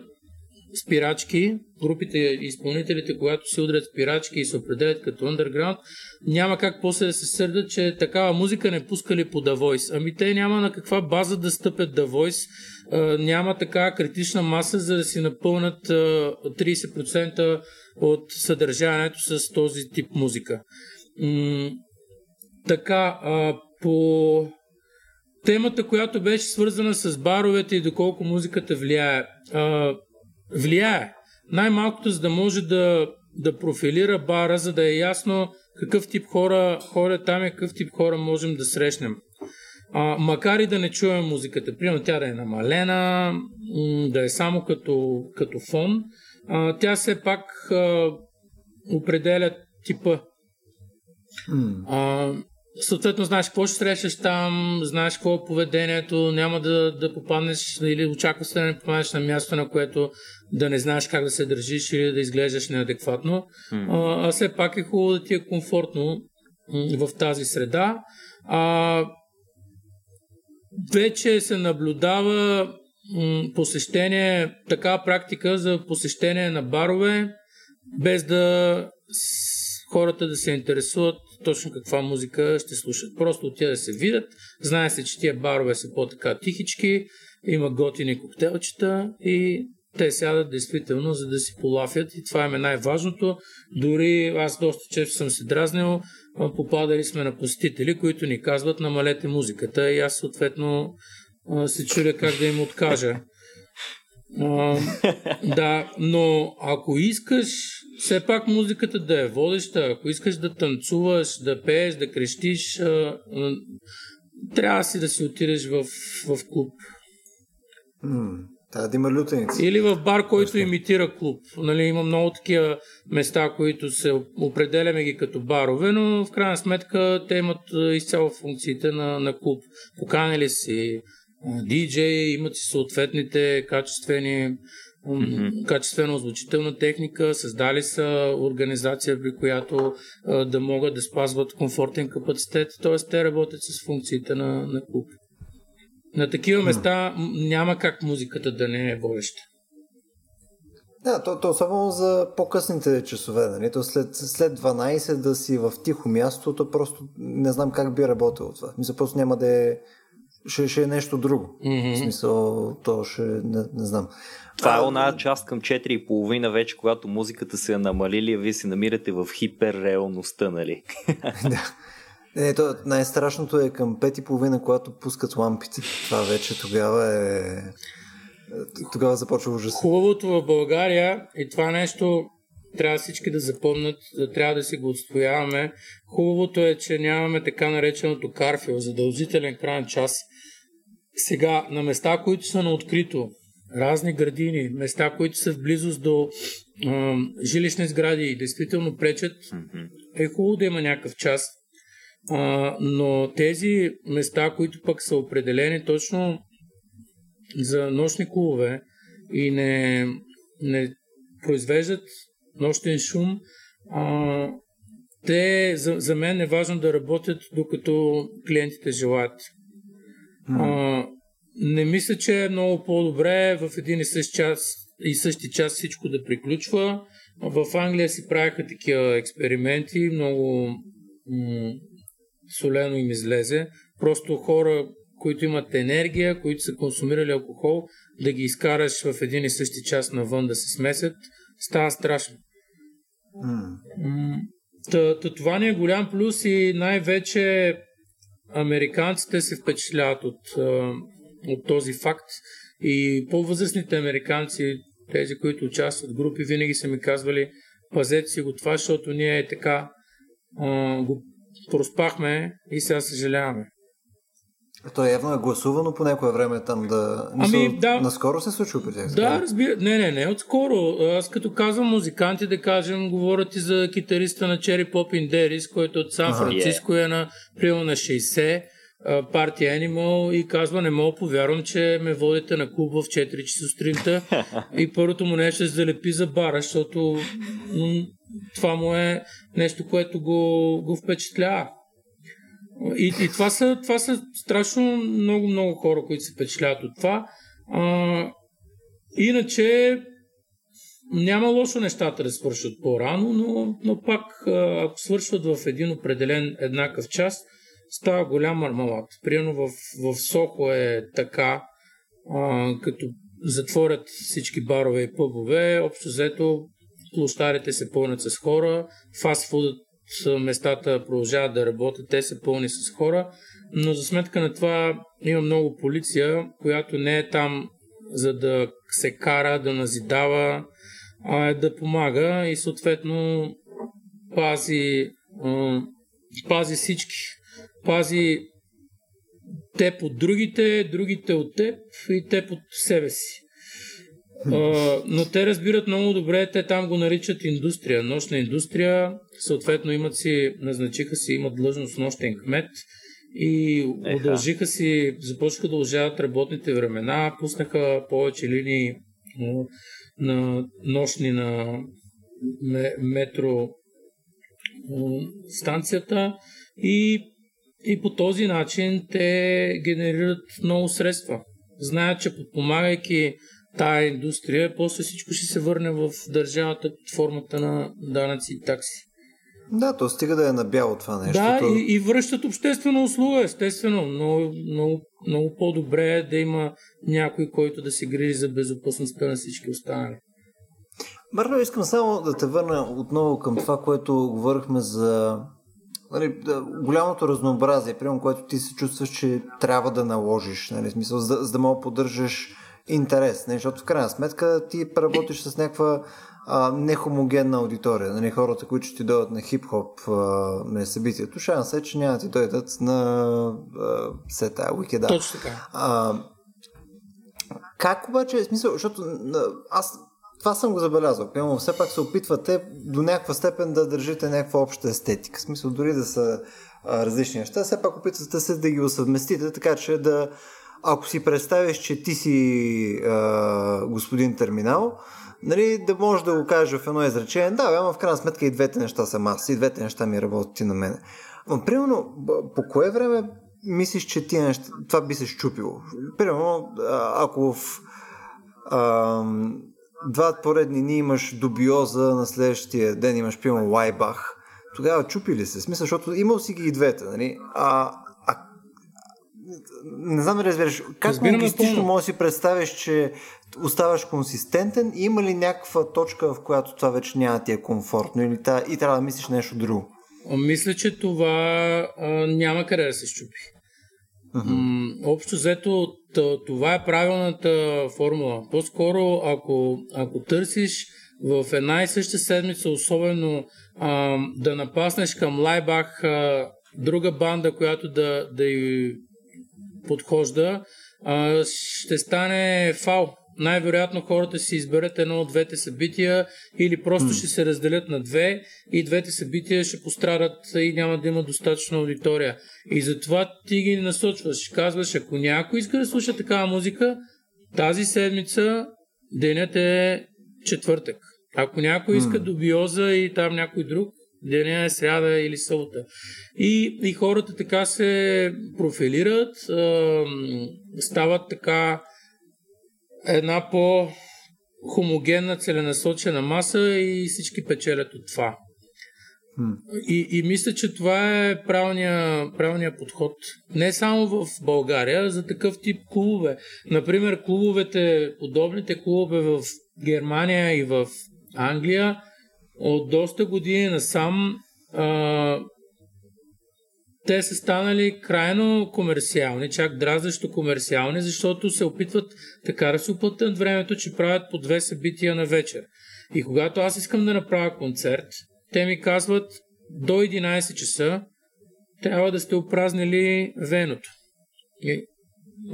Speaker 3: спирачки, групите и изпълнителите, когато се удрят спирачки и се определят като underground, няма как после да се сърдат, че такава музика не пускали по The Voice. Ами те няма на каква база да стъпят The Voice, няма такава критична маса, за да си напълнат 30% от съдържанието с този тип музика. така, по темата, която беше свързана с баровете и доколко музиката влияе влияе. Най-малкото, за да може да, да профилира бара, за да е ясно какъв тип хора, хора там и какъв тип хора можем да срещнем. А, макар и да не чуем музиката, примерно тя да е намалена, да е само като, като фон, а, тя все пак а, определя типа. А, съответно знаеш какво ще срещаш там, знаеш какво е поведението, няма да, да попаднеш или очакваш да не попаднеш на място, на което да не знаеш как да се държиш или да изглеждаш неадекватно. Mm. А, а все пак е хубаво да ти е комфортно в тази среда. А, вече се наблюдава посещение, така практика за посещение на барове, без да хората да се интересуват точно каква музика ще слушат. Просто отида да се видят, знае се, че тия барове са по-така тихички, има готини коктейлчета и те сядат действително, за да си полафят и това е най-важното. Дори аз доста често съм се дразнил, попадали сме на посетители, които ни казват намалете музиката и аз съответно се чудя как да им откажа. А, да, но ако искаш все пак музиката да е водеща, ако искаш да танцуваш, да пееш, да крещиш, трябва си да си отидеш в, в клуб.
Speaker 2: Mm, трябва да има лютеници.
Speaker 3: Или в бар, който имитира клуб. Нали, има много такива места, които се определяме ги като барове, но в крайна сметка те имат изцяло функциите на, на клуб. Поканили си диджей, имат си съответните качествени mm-hmm. качествена озвучителна техника, създали са организация, при която а, да могат да спазват комфортен капацитет, т.е. те работят с функциите на, на клуб. На такива места няма как музиката да не е водеща.
Speaker 2: Да, то, то особено за по-късните часове, нали? То след, след 12 да си в тихо място, то просто не знам как би работило това. Мисля, просто няма да е ще, ще е нещо друго. Mm-hmm. В смисъл, то ще не, не знам.
Speaker 1: Това е она част към 4,5 вече, когато музиката се е намалили, а вие се намирате в хиперреалността, нали?
Speaker 2: да. Не, то най-страшното е към 5,5, когато пускат лампите. Това вече тогава е... Тогава започва ужас.
Speaker 3: Хубавото в България и това нещо трябва всички да запомнят, да трябва да си го отстояваме. Хубавото е, че нямаме така нареченото карфил, задължителен крайен час. Сега, на места, които са на открито, разни градини, места, които са в близост до а, жилищни сгради действително пречат, е хубаво да има някакъв час. А, но тези места, които пък са определени точно за нощни клубове и не, не произвеждат нощен шум, а, те за, за мен е важно да работят докато клиентите желаят. А, не мисля, че е много по-добре в един и същи час, и същи час всичко да приключва. В Англия си правиха такива експерименти, много м- солено им излезе. Просто хора, които имат енергия, които са консумирали алкохол, да ги изкараш в един и същи час навън да се смесят, става страшно.
Speaker 2: М,
Speaker 3: Та, та това ни е голям плюс и най-вече американците се впечатляват от, от този факт. И по-възрастните американци, тези, които участват в групи, винаги са ми казвали, пазете си го това, защото ние е така го проспахме и сега съжаляваме.
Speaker 2: То явно е гласувано по някое време там да...
Speaker 3: Ами, да.
Speaker 2: Наскоро се случва при тях.
Speaker 3: Да, разбира. Не, не, не, отскоро. Аз като казвам музиканти, да кажем, говорят и за китариста на Pop in Deris, който е от Сан. Франциско е на примерно на 60, а, Party Animal и казва, не мога повярвам, че ме водите на клуб в 4 часа сутринта и първото му нещо е да залепи за бара, защото това му е нещо, което го, го впечатлява. И, и това, са, това са страшно много, много хора, които се впечатляват от това. А, иначе няма лошо нещата да свършат по-рано, но, но пак ако свършват в един определен еднакъв час, става голям мармалат. Примерно в, в Сохо е така, а, като затворят всички барове и пъбове, общо взето площадите се пълнят с хора, фастфудът местата продължават да работят, те са пълни с хора, но за сметка на това има много полиция, която не е там за да се кара, да назидава, а е да помага и съответно пази, пази всички. Пази теб от другите, другите от теб и теб от себе си. А, но те разбират много добре, те там го наричат индустрия, нощна индустрия, съответно имат си, назначиха си, имат длъжност нощен кмет и
Speaker 1: Еха.
Speaker 3: удължиха си, започнаха да удължават работните времена, пуснаха повече линии на нощни на ме- метро станцията и, и по този начин те генерират много средства. Знаят, че подпомагайки тая индустрия, после всичко ще се върне в държавата под формата на данъци и такси.
Speaker 2: Да, то стига да е набяло това нещо.
Speaker 3: Да,
Speaker 2: то...
Speaker 3: и, и връщат обществена услуга, естествено. Много, много, много по-добре е да има някой, който да се грижи за безопасността на всички останали.
Speaker 2: Бърно, искам само да те върна отново към това, което говорихме за нали, голямото разнообразие, примерно, което ти се чувстваш, че трябва да наложиш, нали, смисъл, за, за да мога поддържаш интерес, нали, защото в крайна сметка ти работиш с някаква а, нехомогенна аудитория, нали, хората, които ще ти дойдат на хип-хоп а, на събитието, шанс е, че няма да ти дойдат на а, сета, уикеда.
Speaker 3: Точно така.
Speaker 2: А, как обаче, в смисъл, защото аз това съм го забелязал. Примерно, все пак се опитвате до някаква степен да държите някаква обща естетика. В смисъл, дори да са а, различни неща, все пак опитвате се да ги усъвместите, така че да, ако си представиш, че ти си а, господин терминал, нали, да можеш да го кажеш в едно изречение, да, ама в крайна сметка и двете неща съм аз, и двете неща ми работят и на мене. Но, примерно, по кое време мислиш, че тия неща, това би се щупило? Примерно, а, ако в ам, два поредни дни имаш дубиоза, на следващия ден имаш, примерно, Лайбах, тогава чупи ли се? Смисъл, защото имал си ги и двете, нали? А, а не знам дали разбираш, как
Speaker 3: Разбирам
Speaker 2: логистично можеш да си представиш, че оставаш консистентен и има ли някаква точка, в която това вече няма да ти е комфортно или та, и трябва да мислиш нещо друго?
Speaker 3: Мисля, че това а, няма къде да се щупи. М, общо взето, това е правилната формула. По-скоро, ако, ако търсиш в една и съща седмица, особено а, да напаснеш към Лайбах а, друга банда, която да, да й подхожда, а, ще стане фал. най-вероятно хората си изберат едно от двете събития или просто mm. ще се разделят на две и двете събития ще пострадат и няма да има достатъчно аудитория. И затова ти ги насочваш. Казваш, ако някой иска да слуша такава музика, тази седмица денят е четвъртък. Ако някой иска mm. добиоза и там някой друг, деня е сряда или събота. И, и хората така се профилират, стават така една по хомогенна, целенасочена маса и всички печелят от това. И, и мисля, че това е правилният правилния подход. Не само в България, за такъв тип клубове. Например, клубовете, подобните клубове в Германия и в Англия, от доста години насам а, те са станали крайно комерциални, чак дразнещо комерциални, защото се опитват така да се оплътнат времето, че правят по две събития на вечер. И когато аз искам да направя концерт, те ми казват до 11 часа трябва да сте опразнили веното. И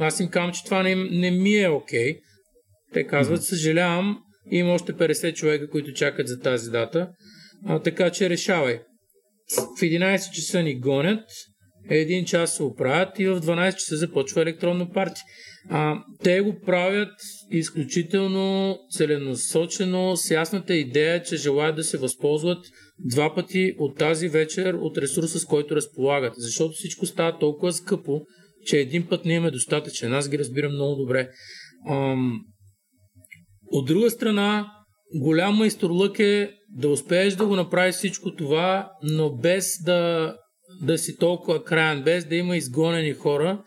Speaker 3: аз им казвам, че това не, не ми е окей. Okay. Те казват, съжалявам, има още 50 човека, които чакат за тази дата. А, така че решавай. В 11 часа ни гонят, един час се оправят и в 12 часа започва електронно парти. А, те го правят изключително целенасочено, с ясната идея, че желаят да се възползват два пъти от тази вечер от ресурса, с който разполагат. Защото всичко става толкова скъпо, че един път не е достатъчен. Аз ги разбирам много добре. Ам, от друга страна, голям майсторлък е да успееш да го направиш всичко това, но без да, да си толкова краен, без да има изгонени хора,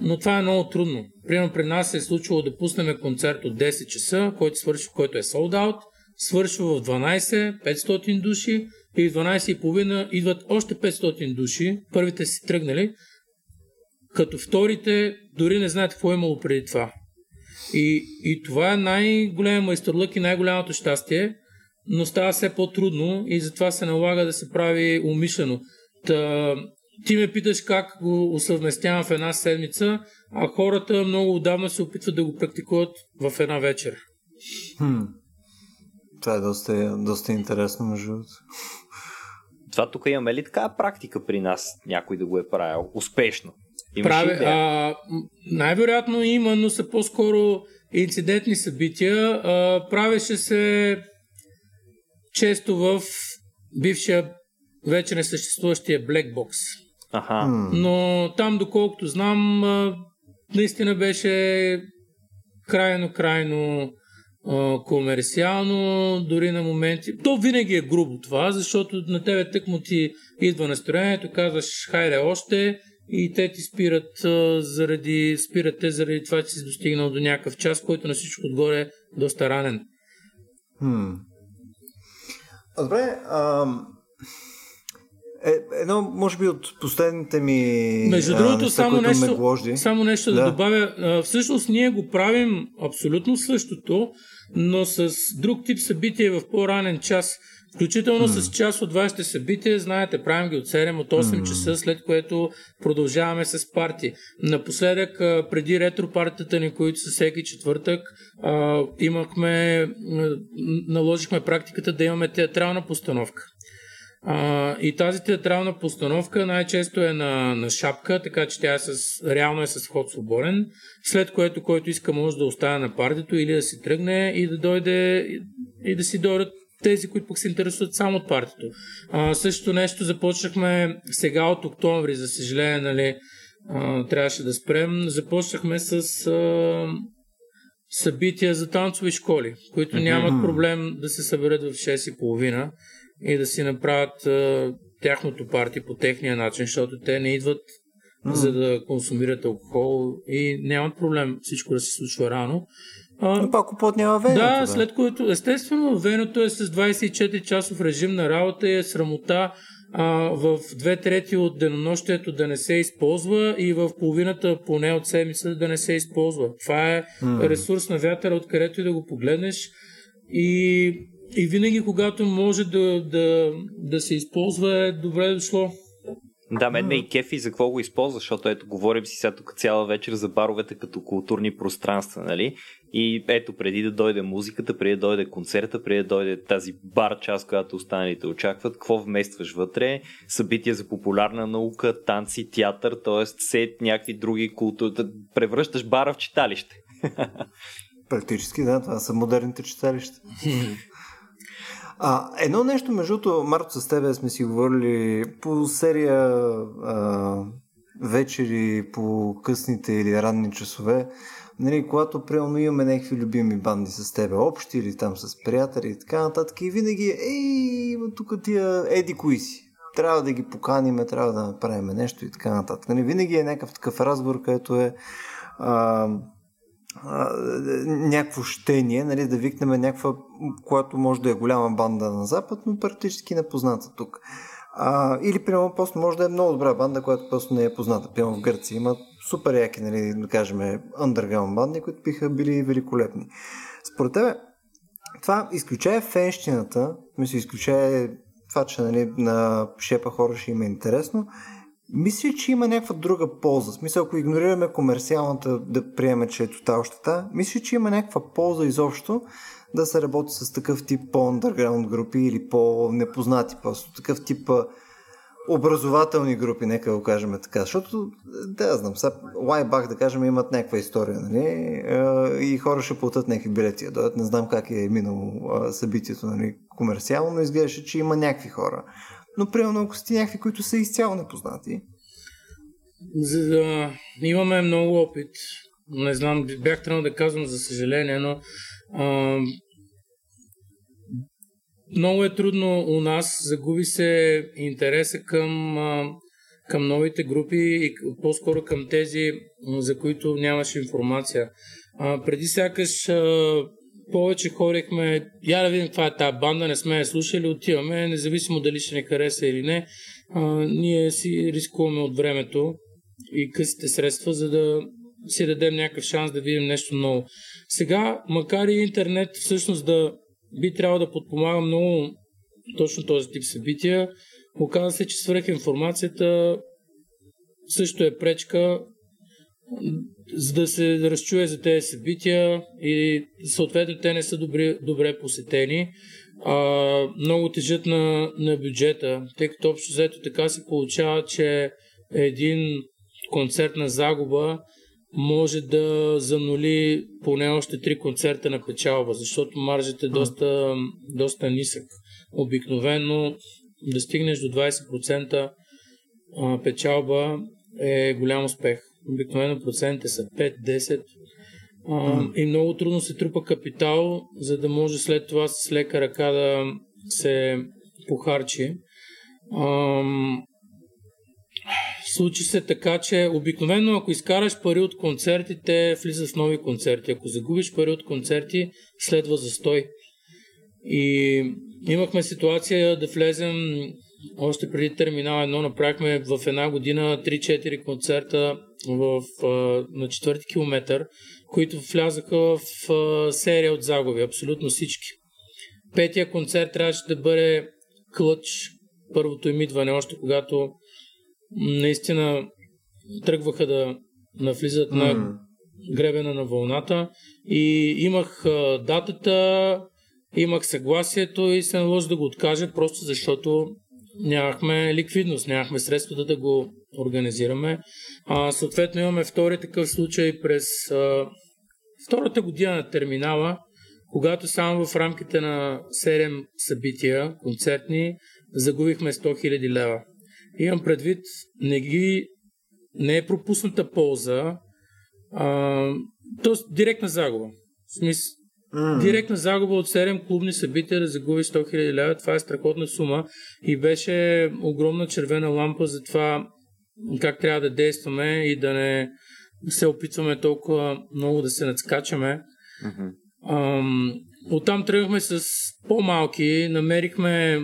Speaker 3: но това е много трудно. Примерно при нас е случвало да пуснем концерт от 10 часа, който, свърши, който е sold out, свършва в 12, 500 души и в 12.30 идват още 500 души, първите си тръгнали, като вторите дори не знаят какво е имало преди това. И, и това е най-големият майсторлък и най-голямото щастие, но става все по-трудно и затова се налага да се прави умишлено. Та, ти ме питаш как го усъвместявам в една седмица, а хората много отдавна се опитват да го практикуват в една вечер.
Speaker 2: Хм. Това е доста, доста интересно, между
Speaker 1: Това тук имаме ли така практика при нас, някой да го е правил успешно?
Speaker 3: Прави, а, най-вероятно има, но са по-скоро инцидентни събития. А, правеше се често в бившия вече не съществуващия Black Box.
Speaker 1: Аха.
Speaker 3: Но там, доколкото знам, наистина беше крайно, крайно комерциално, дори на моменти. То винаги е грубо това, защото на тебе тък му ти идва настроението, казваш хайде още и те ти спират а, заради, спират те заради това, че си достигнал до някакъв час, който на всичко отгоре е доста ранен.
Speaker 2: Хм. Добре, ам... Е, едно, може би, от последните ми.
Speaker 3: Между другото, неща, само, нещо, само нещо да. да добавя. А, всъщност, ние го правим абсолютно същото, но с друг тип събитие в по-ранен час. Включително mm. с част от вашите събития, знаете, правим ги от 7 от 8 mm. часа, след което продължаваме с парти. Напоследък, преди ретро партията ни, които са всеки четвъртък, имахме, наложихме практиката да имаме театрална постановка. А, и тази театрална постановка най-често е на, на шапка, така че тя е с, реално е с ход свободен, след което който иска може да остане на партито или да си тръгне и да дойде и, и да си дойдат тези, които пък се интересуват само от партито. А, същото нещо започнахме сега от октомври, за съжаление, нали, а, трябваше да спрем. Започнахме с а, събития за танцови школи, които mm-hmm. нямат проблем да се съберат в 6.30 и да си направят а, тяхното парти по техния начин, защото те не идват mm-hmm. за да консумират алкохол и нямат проблем всичко да се случва рано.
Speaker 2: А, Но пак купуват няма веното.
Speaker 3: Да, бе. след което, естествено, веното е с 24 часов режим на работа и е срамота а, в две трети от денонощието да не се използва и в половината поне от седмица да не се използва. Това е mm. ресурс на вятъра, откъдето и да го погледнеш. И, и винаги, когато може да, да, да се използва, е добре дошло.
Speaker 1: Да, мен ме и кефи за какво го използва, защото ето говорим си сега тук цяла вечер за баровете като културни пространства, нали? И ето преди да дойде музиката, преди да дойде концерта, преди да дойде тази бар част, която останалите очакват, какво вместваш вътре? Събития за популярна наука, танци, театър, т.е. сет някакви други култури. Превръщаш бара в читалище.
Speaker 2: Практически, да, това са модерните читалища. А, едно нещо, между другото, Марто, с тебе сме си говорили по серия а, вечери, по късните или ранни часове, нали, когато примерно имаме някакви любими банди с тебе, общи или там с приятели и така нататък, и винаги, ей, тук тия еди кои си. Трябва да ги поканиме, трябва да направим нещо и така нататък. Нали, винаги е някакъв такъв разговор, където е а, някакво щение, нали, да викнем някаква, която може да е голяма банда на Запад, но практически непозната тук. А, или, примерно, просто може да е много добра банда, която просто не е позната. Примерно в Гърция има супер яки, нали, да кажем, underground банди, които биха били великолепни. Според тебе, това изключая фенщината, мисля, изключая това, че нали, на шепа хора ще има интересно, мисля, че има някаква друга полза. В смисъл, ако игнорираме комерциалната, да приеме, че е тотал щета, мисля, че има някаква полза изобщо да се работи с такъв тип по-underground групи или по-непознати, просто такъв тип образователни групи, нека го кажем така. Защото, да, знам, сега Лайбах, да кажем, имат някаква история, нали? И хора ще платят някакви билети. Дойдат, не знам как е минало събитието, нали? Комерциално, но изглеждаше, че има някакви хора но примерно ако сте някакви, които са изцяло непознати.
Speaker 3: За да имаме много опит, не знам, бях трябвало да казвам за съжаление, но много е трудно у нас, загуби се интереса към, към новите групи и по-скоро към тези, за които нямаше информация. А, преди сякаш а, повече хорихме, я да видим каква е тази банда, не сме я слушали, отиваме, независимо дали ще ни хареса или не, а, ние си рискуваме от времето и късите средства, за да си дадем някакъв шанс да видим нещо ново. Сега, макар и интернет всъщност да би трябвало да подпомага много точно този тип събития, оказва се, че свръхинформацията също е пречка за да се разчуе за тези събития и съответно те не са добре, добре посетени. А, много тежат на, на бюджета, тъй като общо взето така се получава, че един концерт на загуба може да занули поне още три концерта на печалба, защото маржът е доста, доста нисък. Обикновено да стигнеш до 20% печалба е голям успех обикновено процентите са 5-10 mm. и много трудно се трупа капитал, за да може след това с лека ръка да се похарчи. Ам, случи се така, че обикновено ако изкараш пари от концертите, влиза в нови концерти. Ако загубиш пари от концерти, следва застой. И имахме ситуация да влезем още преди терминал 1 направихме в една година 3-4 концерта в, на четвърти километър, които влязаха в серия от загуби, абсолютно всички. Петия концерт трябваше да бъде клъч, първото им идване, още когато наистина тръгваха да навлизат mm. на гребена на вълната и имах датата, имах съгласието и се наложи да го откажа, просто защото нямахме ликвидност, нямахме средствата да го организираме. А, съответно имаме втори такъв случай през а, втората година на терминала, когато само в рамките на 7 събития концертни загубихме 100 000 лева. Имам предвид, не ги не е пропусната полза, а, т.е. директна загуба. В смисъл, Mm. Директна загуба от 7 клубни събития да загуби 100 000 лева, това е страхотна сума и беше огромна червена лампа за това как трябва да действаме и да не се опитваме толкова много да се надскачаме. Mm-hmm. Ам, оттам тръгнахме с по-малки, намерихме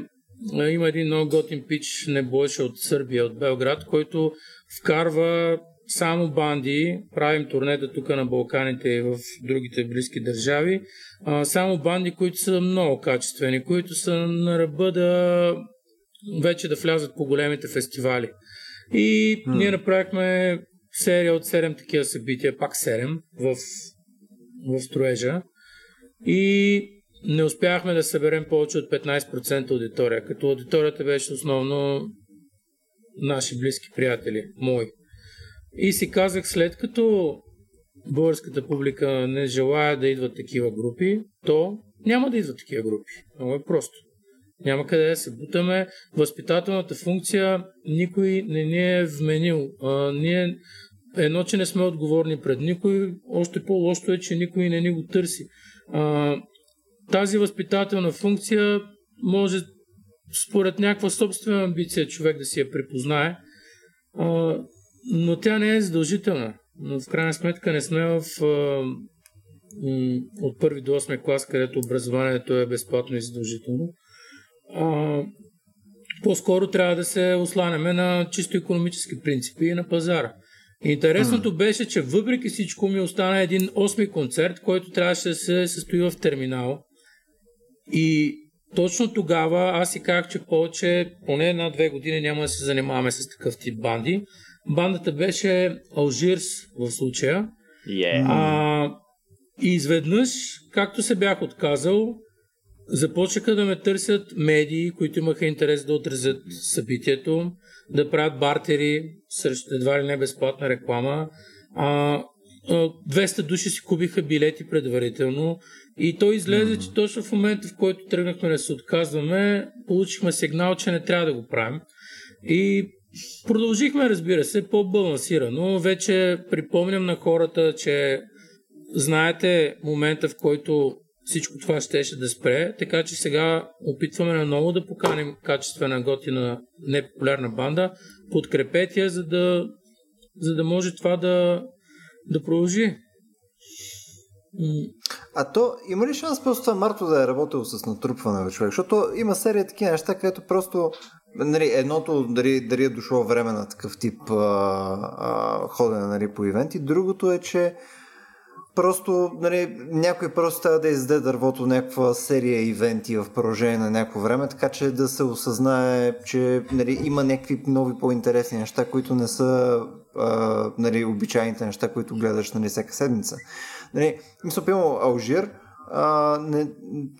Speaker 3: има един много готин пич, не беше от Сърбия, от Белград, който вкарва само банди, правим турнета тук на Балканите и в другите близки държави, а, само банди, които са много качествени, които са на ръба да вече да влязат по големите фестивали. И mm. ние направихме серия от 7 такива събития, пак 7 в, в строежа. И не успяхме да съберем повече от 15% аудитория, като аудиторията беше основно наши близки приятели, мои. И си казах, след като българската публика не желая да идват такива групи, то няма да идват такива групи. Много е просто. Няма къде да се бутаме. Възпитателната функция никой не ни е вменил. А, ние едно, че не сме отговорни пред никой, още по-лошо е, че никой не ни го търси. А, тази възпитателна функция може според някаква собствена амбиция човек да си я припознае, а, но тя не е задължителна. Но в крайна сметка не сме в а, м, от първи до 8 клас, където образованието е безплатно и задължително. А, по-скоро трябва да се осланяме на чисто економически принципи и на пазара. Интересното беше, че въпреки всичко ми остана един осми концерт, който трябваше да се състои в терминал. И точно тогава аз си казах, че повече, поне една-две години няма да се занимаваме с такъв тип банди. Бандата беше Алжирс в случая.
Speaker 1: Yeah.
Speaker 3: А, и изведнъж, както се бях отказал, започнаха да ме търсят медии, които имаха интерес да отразят събитието, да правят бартери срещу едва ли не безплатна реклама. А, 200 души си купиха билети предварително и то излезе, че точно в момента, в който тръгнахме да се отказваме, получихме сигнал, че не трябва да го правим. И продължихме, разбира се, по-балансирано. Вече припомням на хората, че знаете момента, в който всичко това щеше да спре, така че сега опитваме наново да поканим качествена, готина, непопулярна банда. Подкрепете я, за да, за да може това да, да продължи.
Speaker 2: А то има ли шанс просто Марто да е работил с натрупване на човек? Защото има серия такива неща, където просто нали, едното дали, дали е дошло време на такъв тип а, а, ходене нали, по ивенти, другото е, че Просто нали, някой просто трябва да издаде дървото някаква серия ивенти в продължение на някакво време, така че да се осъзнае, че нали, има някакви нови по-интересни неща, които не са а, нали, обичайните неща, които гледаш нали, всяка седмица. Нали, мисля, пълно Алжир а, не,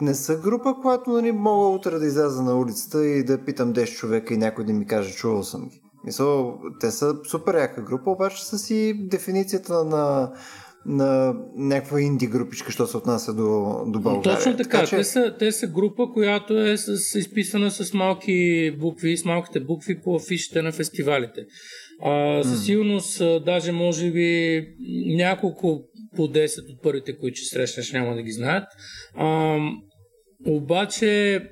Speaker 2: не са група, която нали, мога утре да изляза на улицата и да питам 10 човека и някой да ми каже, чувал съм ги. Мисъл, те са супер яка група, обаче са си дефиницията на на някаква инди групичка, що се отнася до, до България.
Speaker 3: Точно така. така че... те, са, те са група, която е с, изписана с малки букви, с малките букви по афишите на фестивалите. А, със сигурност, даже може би няколко по 10 от първите, които ще срещнеш, няма да ги знаят. А, обаче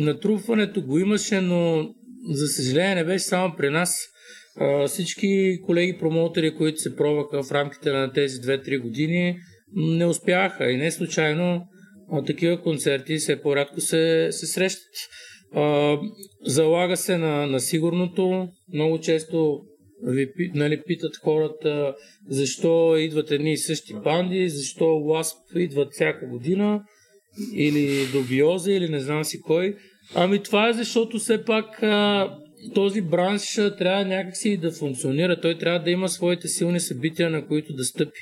Speaker 3: натрупването го имаше, но за съжаление не беше само при нас всички колеги промоутери, които се пробваха в рамките на тези 2-3 години, не успяха и не случайно такива концерти все по-рядко се, се срещат. залага се на, на сигурното. Много често ви нали, питат хората защо идват едни и същи банди, защо Wasp идват всяка година или Добиоза или не знам си кой. Ами това е защото все пак а, този бранш трябва някакси да функционира. Той трябва да има своите силни събития, на които да стъпи.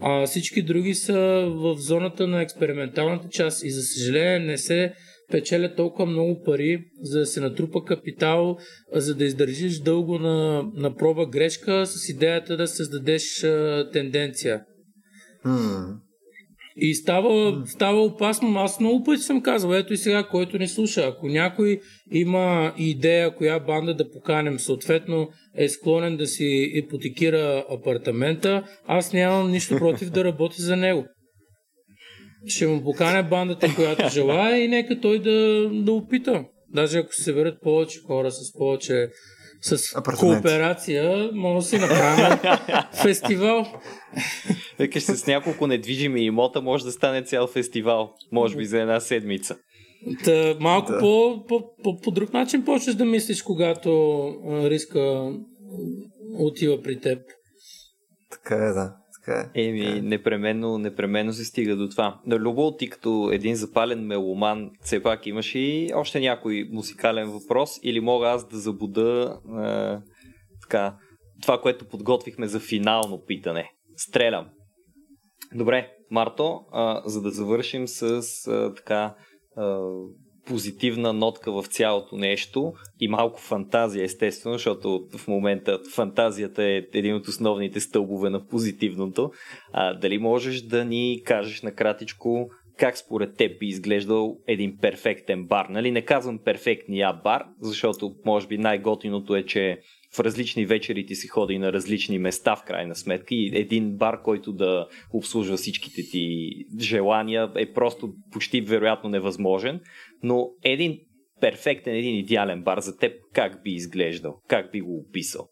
Speaker 3: А всички други са в зоната на експерименталната част и за съжаление не се печелят толкова много пари, за да се натрупа капитал, за да издържиш дълго на, на проба грешка с идеята да създадеш а, тенденция. Hmm. И става, става опасно. Аз много пъти съм казал, ето и сега, който ни слуша, ако някой има идея, коя банда да поканем, съответно е склонен да си ипотекира апартамента, аз нямам нищо против да работи за него. Ще му поканя бандата, която желая и нека той да, да опита. Даже ако се съберат повече хора с повече с кооперация, може да си направим фестивал.
Speaker 1: Викаш с няколко недвижими имота може да стане цял фестивал. Може би за една седмица.
Speaker 3: Та, малко да. по, по, по, по друг начин почваш да мислиш, когато риска отива при теб.
Speaker 2: Така е, да. Така
Speaker 1: е. Еми, така е. непременно, непременно се стига до това. На Любо, ти като един запален меломан, все пак имаш и още някой музикален въпрос или мога аз да забуда е, така, това, което подготвихме за финално питане. Стрелям. Добре, Марто, а, за да завършим с а, така а, позитивна нотка в цялото нещо и малко фантазия, естествено, защото в момента фантазията е един от основните стълбове на позитивното. А, дали можеш да ни кажеш накратичко как според теб би изглеждал един перфектен бар? Нали, не казвам перфектния бар, защото може би най-готиното е, че в различни вечери ти си ходи на различни места в крайна сметка и един бар, който да обслужва всичките ти желания е просто почти вероятно невъзможен, но един перфектен, един идеален бар за теб как би изглеждал? Как би го описал?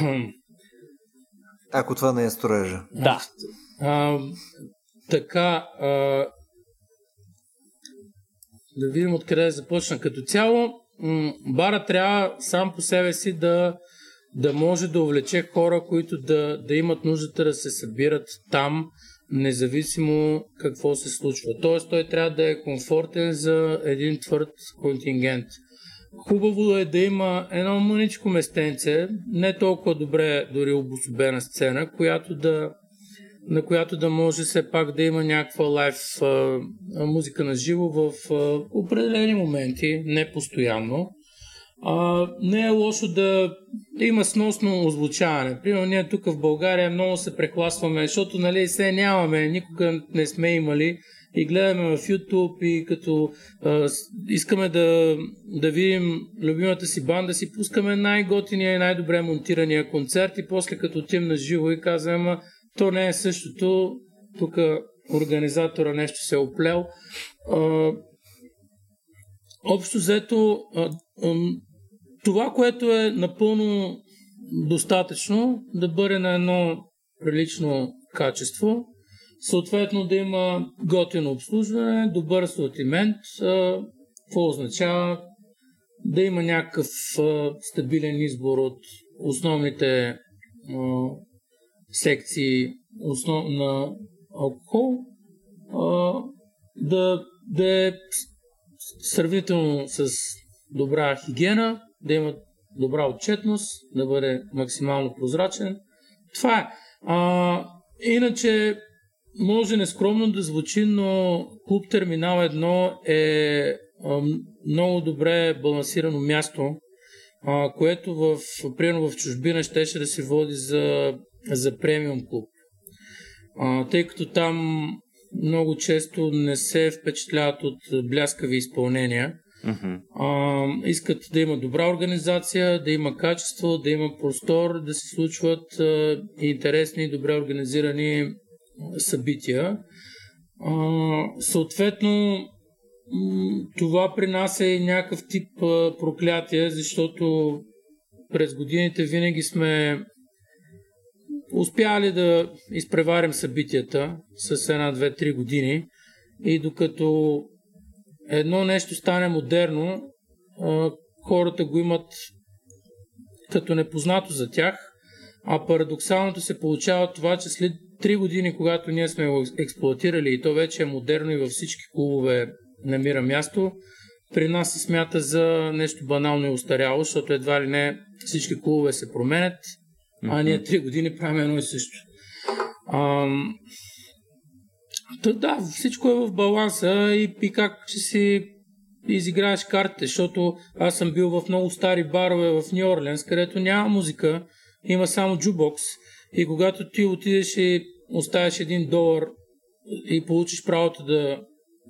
Speaker 2: Ако това не е строежа.
Speaker 1: Да.
Speaker 3: А, така, а, да видим откъде да започна. Като цяло, бара трябва сам по себе си да, да може да увлече хора, които да, да имат нуждата да се събират там, независимо какво се случва. Тоест, той трябва да е комфортен за един твърд контингент. Хубаво е да има едно мъничко местенце, не толкова добре дори обособена сцена, която да, на която да може все пак да има някаква лайф музика на живо в определени моменти, не постоянно. А, не е лошо да, да има сносно озвучаване. Примерно ние тук в България много се прехласваме, защото нали, се нямаме, никога не сме имали и гледаме в YouTube и като а, искаме да, да видим любимата си банда, си пускаме най-готиния и най-добре монтирания концерт и после като отим на живо и казваме, ама то не е същото, тук организатора нещо се е оплел. А, общо взето, а, това, което е напълно достатъчно, да бъде на едно прилично качество, съответно да има готино обслужване, добър асортимент, какво означава? Да има някакъв стабилен избор от основните секции на алкохол, да, да е сравнително с добра хигиена, да има добра отчетност, да бъде максимално прозрачен. Това е. А, иначе, може нескромно да звучи, но Клуб Терминал 1 е а, много добре балансирано място, а, което в, примерно в чужбина щеше да се води за, за премиум клуб. А, тъй като там много често не се впечатляват от бляскави изпълнения.
Speaker 1: Mm-hmm.
Speaker 3: А, искат да има добра организация, да има качество, да има простор, да се случват а, интересни и добре организирани събития. А, съответно, това при нас е някакъв тип проклятие, защото през годините винаги сме успяли да изпреварим събитията с една, две, три години и докато едно нещо стане модерно, хората го имат като непознато за тях, а парадоксалното се получава това, че след 3 години, когато ние сме го експлуатирали и то вече е модерно и във всички клубове намира място, при нас се смята за нещо банално и устаряло, защото едва ли не всички клубове се променят, а ние 3 години правим едно и също. Ам, то, да, всичко е в баланса и, и как ще си изиграеш картите, защото аз съм бил в много стари барове в Нью Орленс, където няма музика, има само джубокс и когато ти отидеш и оставиш един долар и получиш правото да,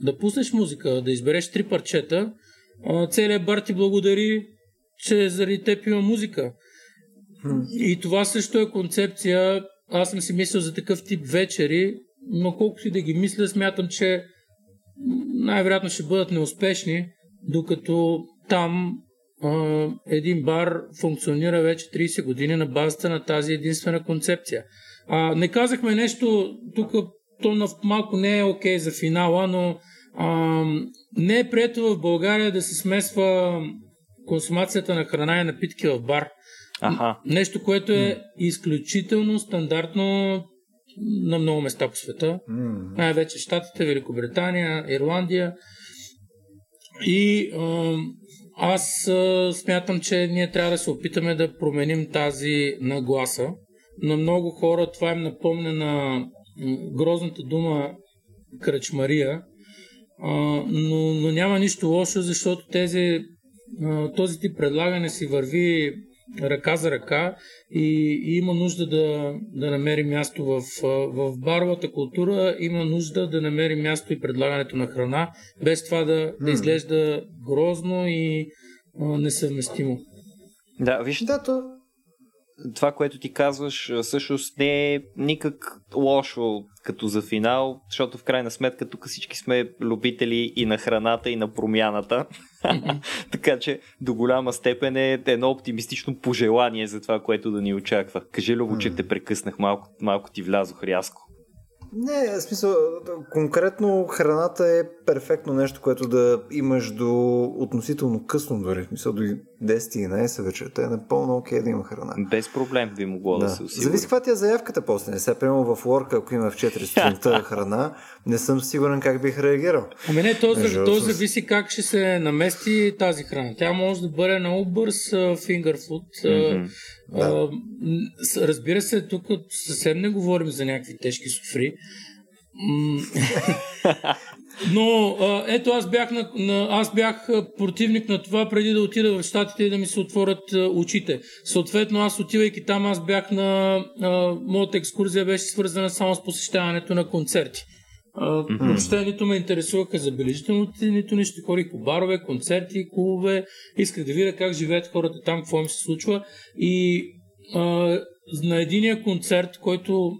Speaker 3: да пуснеш музика, да избереш три парчета, целият бар ти благодари, че заради теб има музика. И това също е концепция. Аз съм си мислил за такъв тип вечери, но колкото и да ги мисля, смятам, че най-вероятно ще бъдат неуспешни, докато там а, един бар функционира вече 30 години на базата на тази единствена концепция. А, не казахме нещо, тук то малко не е окей okay за финала, но а, не е прието в България да се смесва консумацията на храна и напитки в бар.
Speaker 1: Аха.
Speaker 3: Нещо, което е изключително стандартно на много места по света. Най-вече Штатите, Великобритания, Ирландия. И аз смятам, че ние трябва да се опитаме да променим тази нагласа. На много хора това им напомня на грозната дума кръчмария, но, но няма нищо лошо, защото тези, този тип предлагане си върви ръка за ръка и, и има нужда да, да намери място в, в баровата култура, има нужда да намери място и предлагането на храна, без това да, да изглежда грозно и а, несъвместимо.
Speaker 1: Да, виж, да, то, това, което ти казваш, всъщност не е никак лошо като за финал, защото в крайна сметка тук всички сме любители и на храната, и на промяната. така че до голяма степен е едно оптимистично пожелание за това, което да ни очаква. Кажи, Любо, че те прекъснах, малко, малко ти влязох рязко.
Speaker 2: Не, в смисъл, конкретно храната е перфектно нещо, което да имаш до относително късно дори, в смисъл до 10-11 вечерта е напълно окей okay да има храна.
Speaker 1: Без проблем би могло да, да се усигури.
Speaker 2: Зависи каква ти е заявката после. Не сега, примерно в Лорка, ако има в 4 сутринта храна, не съм сигурен как бих реагирал.
Speaker 3: Ами не, то, Между... то зависи как ще се намести тази храна. Тя може да бъде много бърз food. Mm-hmm. Да. разбира се, тук съвсем не говорим за някакви тежки суфри. Но ето аз бях, на, на, аз бях противник на това преди да отида в Штатите и да ми се отворят очите. Съответно, аз отивайки там, аз бях на... А, моята екскурзия беше свързана само с посещаването на концерти. Въобще нито ме интересуваха забележителности, нито нищо. Ходих по барове, концерти, клубове. Исках да видя как живеят хората там, какво им се случва. И а, на единия концерт, който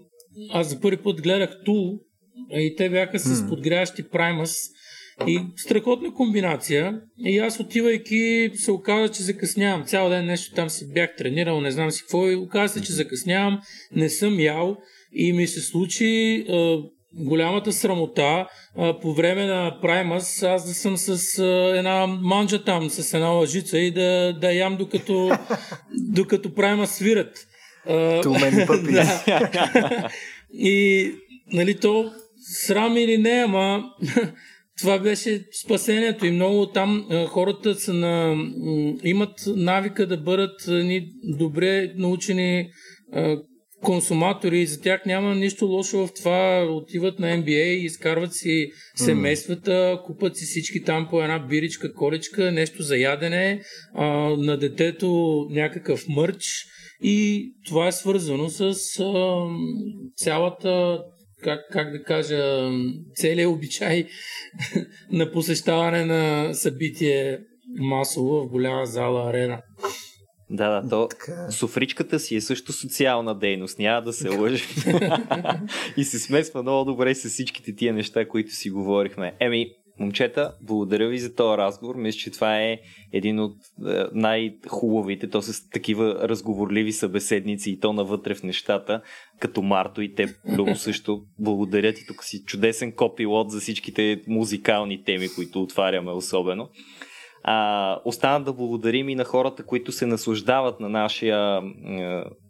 Speaker 3: аз за първи път гледах Тул, и те бяха с mm. подгряващи Праймас. И страхотна комбинация. И аз отивайки се оказа, че закъснявам. Цял ден нещо там си бях тренирал, не знам си какво. И оказа се, че закъснявам, не съм ял. И ми се случи голямата срамота а, по време на Праймас аз да съм с а, една манджа там, с една лъжица и да, да ям докато, докато Праймас свират.
Speaker 2: Too many
Speaker 3: puppies. и нали, то срам или не, ама това беше спасението и много там хората са на, имат навика да бъдат ни добре научени консуматори и за тях няма нищо лошо в това. Отиват на NBA, изкарват си семействата, купат си всички там по една биричка, колечка, нещо за ядене, а, на детето някакъв мърч и това е свързано с а, цялата как, как да кажа, целият обичай на посещаване на събитие масово в голяма зала арена.
Speaker 1: Да, да, то така. софричката си е също социална дейност, няма да се лъжи. и се смесва много добре с всичките тия неща, които си говорихме. Еми, момчета, благодаря ви за този разговор. Мисля, че това е един от е, най-хубавите, то с такива разговорливи събеседници и то навътре в нещата, като Марто и те много също благодаря ти. Тук си чудесен копилот за всичките музикални теми, които отваряме особено. А, остана да благодарим и на хората, които се наслаждават на нашия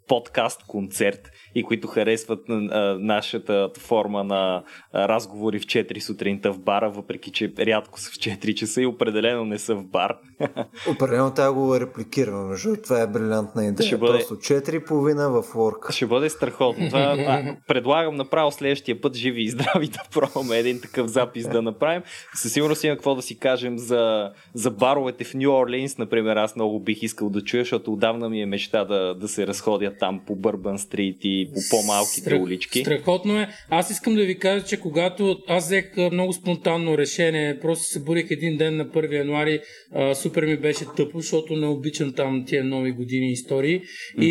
Speaker 1: е, подкаст концерт и които харесват а, нашата форма на а, разговори в 4 сутринта в бара, въпреки че рядко са в 4 часа и определено не са в бар.
Speaker 2: Определено трябва го репликираме, защото това е брилянтна идея. Ще бъде... Просто 4,5 в Work.
Speaker 1: Ще бъде страхотно. Това, а, предлагам направо следващия път живи и здрави да пробваме един такъв запис да направим. Със сигурност има какво да си кажем за, за баровете в Нью Орлинс, например. Аз много бих искал да чуя, защото отдавна ми е мечта да, да се разходят там по Бърбан Стрит и по по-малките Страх, улички.
Speaker 3: Страхотно е. Аз искам да ви кажа, че когато аз взех много спонтанно решение, просто се бурих един ден на 1 януари, а, супер ми беше тъпо, защото не обичам там тия нови години истории. Mm-hmm.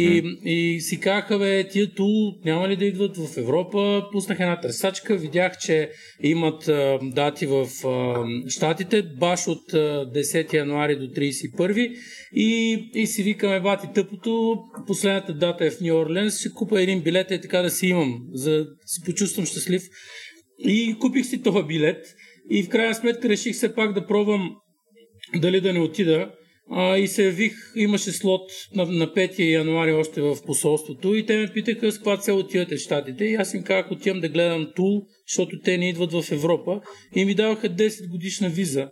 Speaker 3: И, и си казаха, бе, тия тул няма ли да идват в Европа? Пуснах една търсачка, видях, че имат а, дати в а, Штатите, баш от а, 10 януари до 31 и, и си викаме, бати тъпото, последната дата е в Нью Орленс, ще купа един билет и така да си имам, за да се почувствам щастлив. И купих си този билет и в крайна сметка реших все пак да пробвам дали да не отида. А, и се явих, имаше слот на, на 5 януари още в посолството и те ме питаха с каква цел отивате в Штатите и аз им казах отивам да гледам Тул, защото те не идват в Европа и ми даваха 10 годишна виза.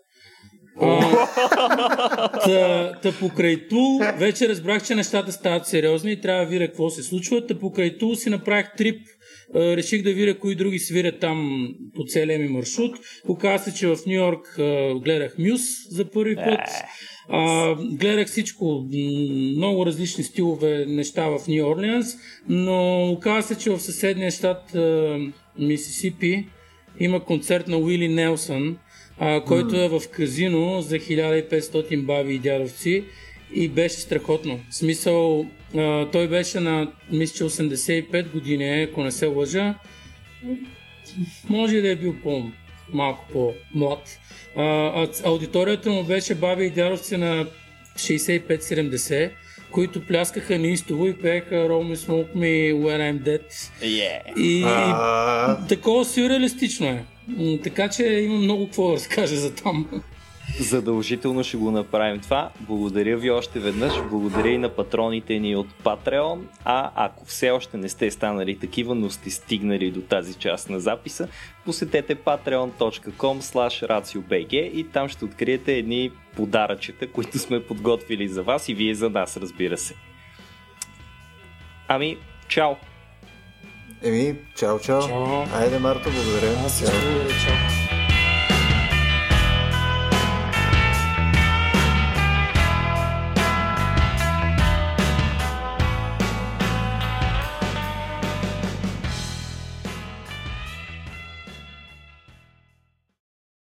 Speaker 3: Та, та покрай Тул, вече разбрах, че нещата стават сериозни и трябва да видя какво се случва. Та покрай Тул си направих трип реших да видя кои други свирят там по целия ми маршрут. Оказа се, че в Нью Йорк гледах Мюс за първи път. А, гледах всичко, много различни стилове неща в Нью Орлеанс, но оказа се, че в съседния щат Мисисипи има концерт на Уили Нелсън, а, който е в казино за 1500 баби и дядовци и беше страхотно. В смисъл, а, той беше на, мисля, 85 години, ако не се лъжа. Може да е бил по малко по-млад. А, а, аудиторията му беше баби и дядовци на 65-70, които пляскаха неистово и пееха Roll Me Smoke Me When I'm Dead.
Speaker 1: Yeah.
Speaker 3: И, и такова сюрреалистично е. Така че има много какво да разкажа за там.
Speaker 1: Задължително ще го направим това. Благодаря ви още веднъж. Благодаря и на патроните ни от Patreon. А ако все още не сте станали такива, но сте стигнали до тази част на записа, посетете patreon.com raciobg и там ще откриете едни подаръчета, които сме подготвили за вас и вие за нас, разбира се. Ами, чао!
Speaker 2: Еми, чао, чао. чао. Айде, Марто, благодаря.
Speaker 3: Аз чао. чао.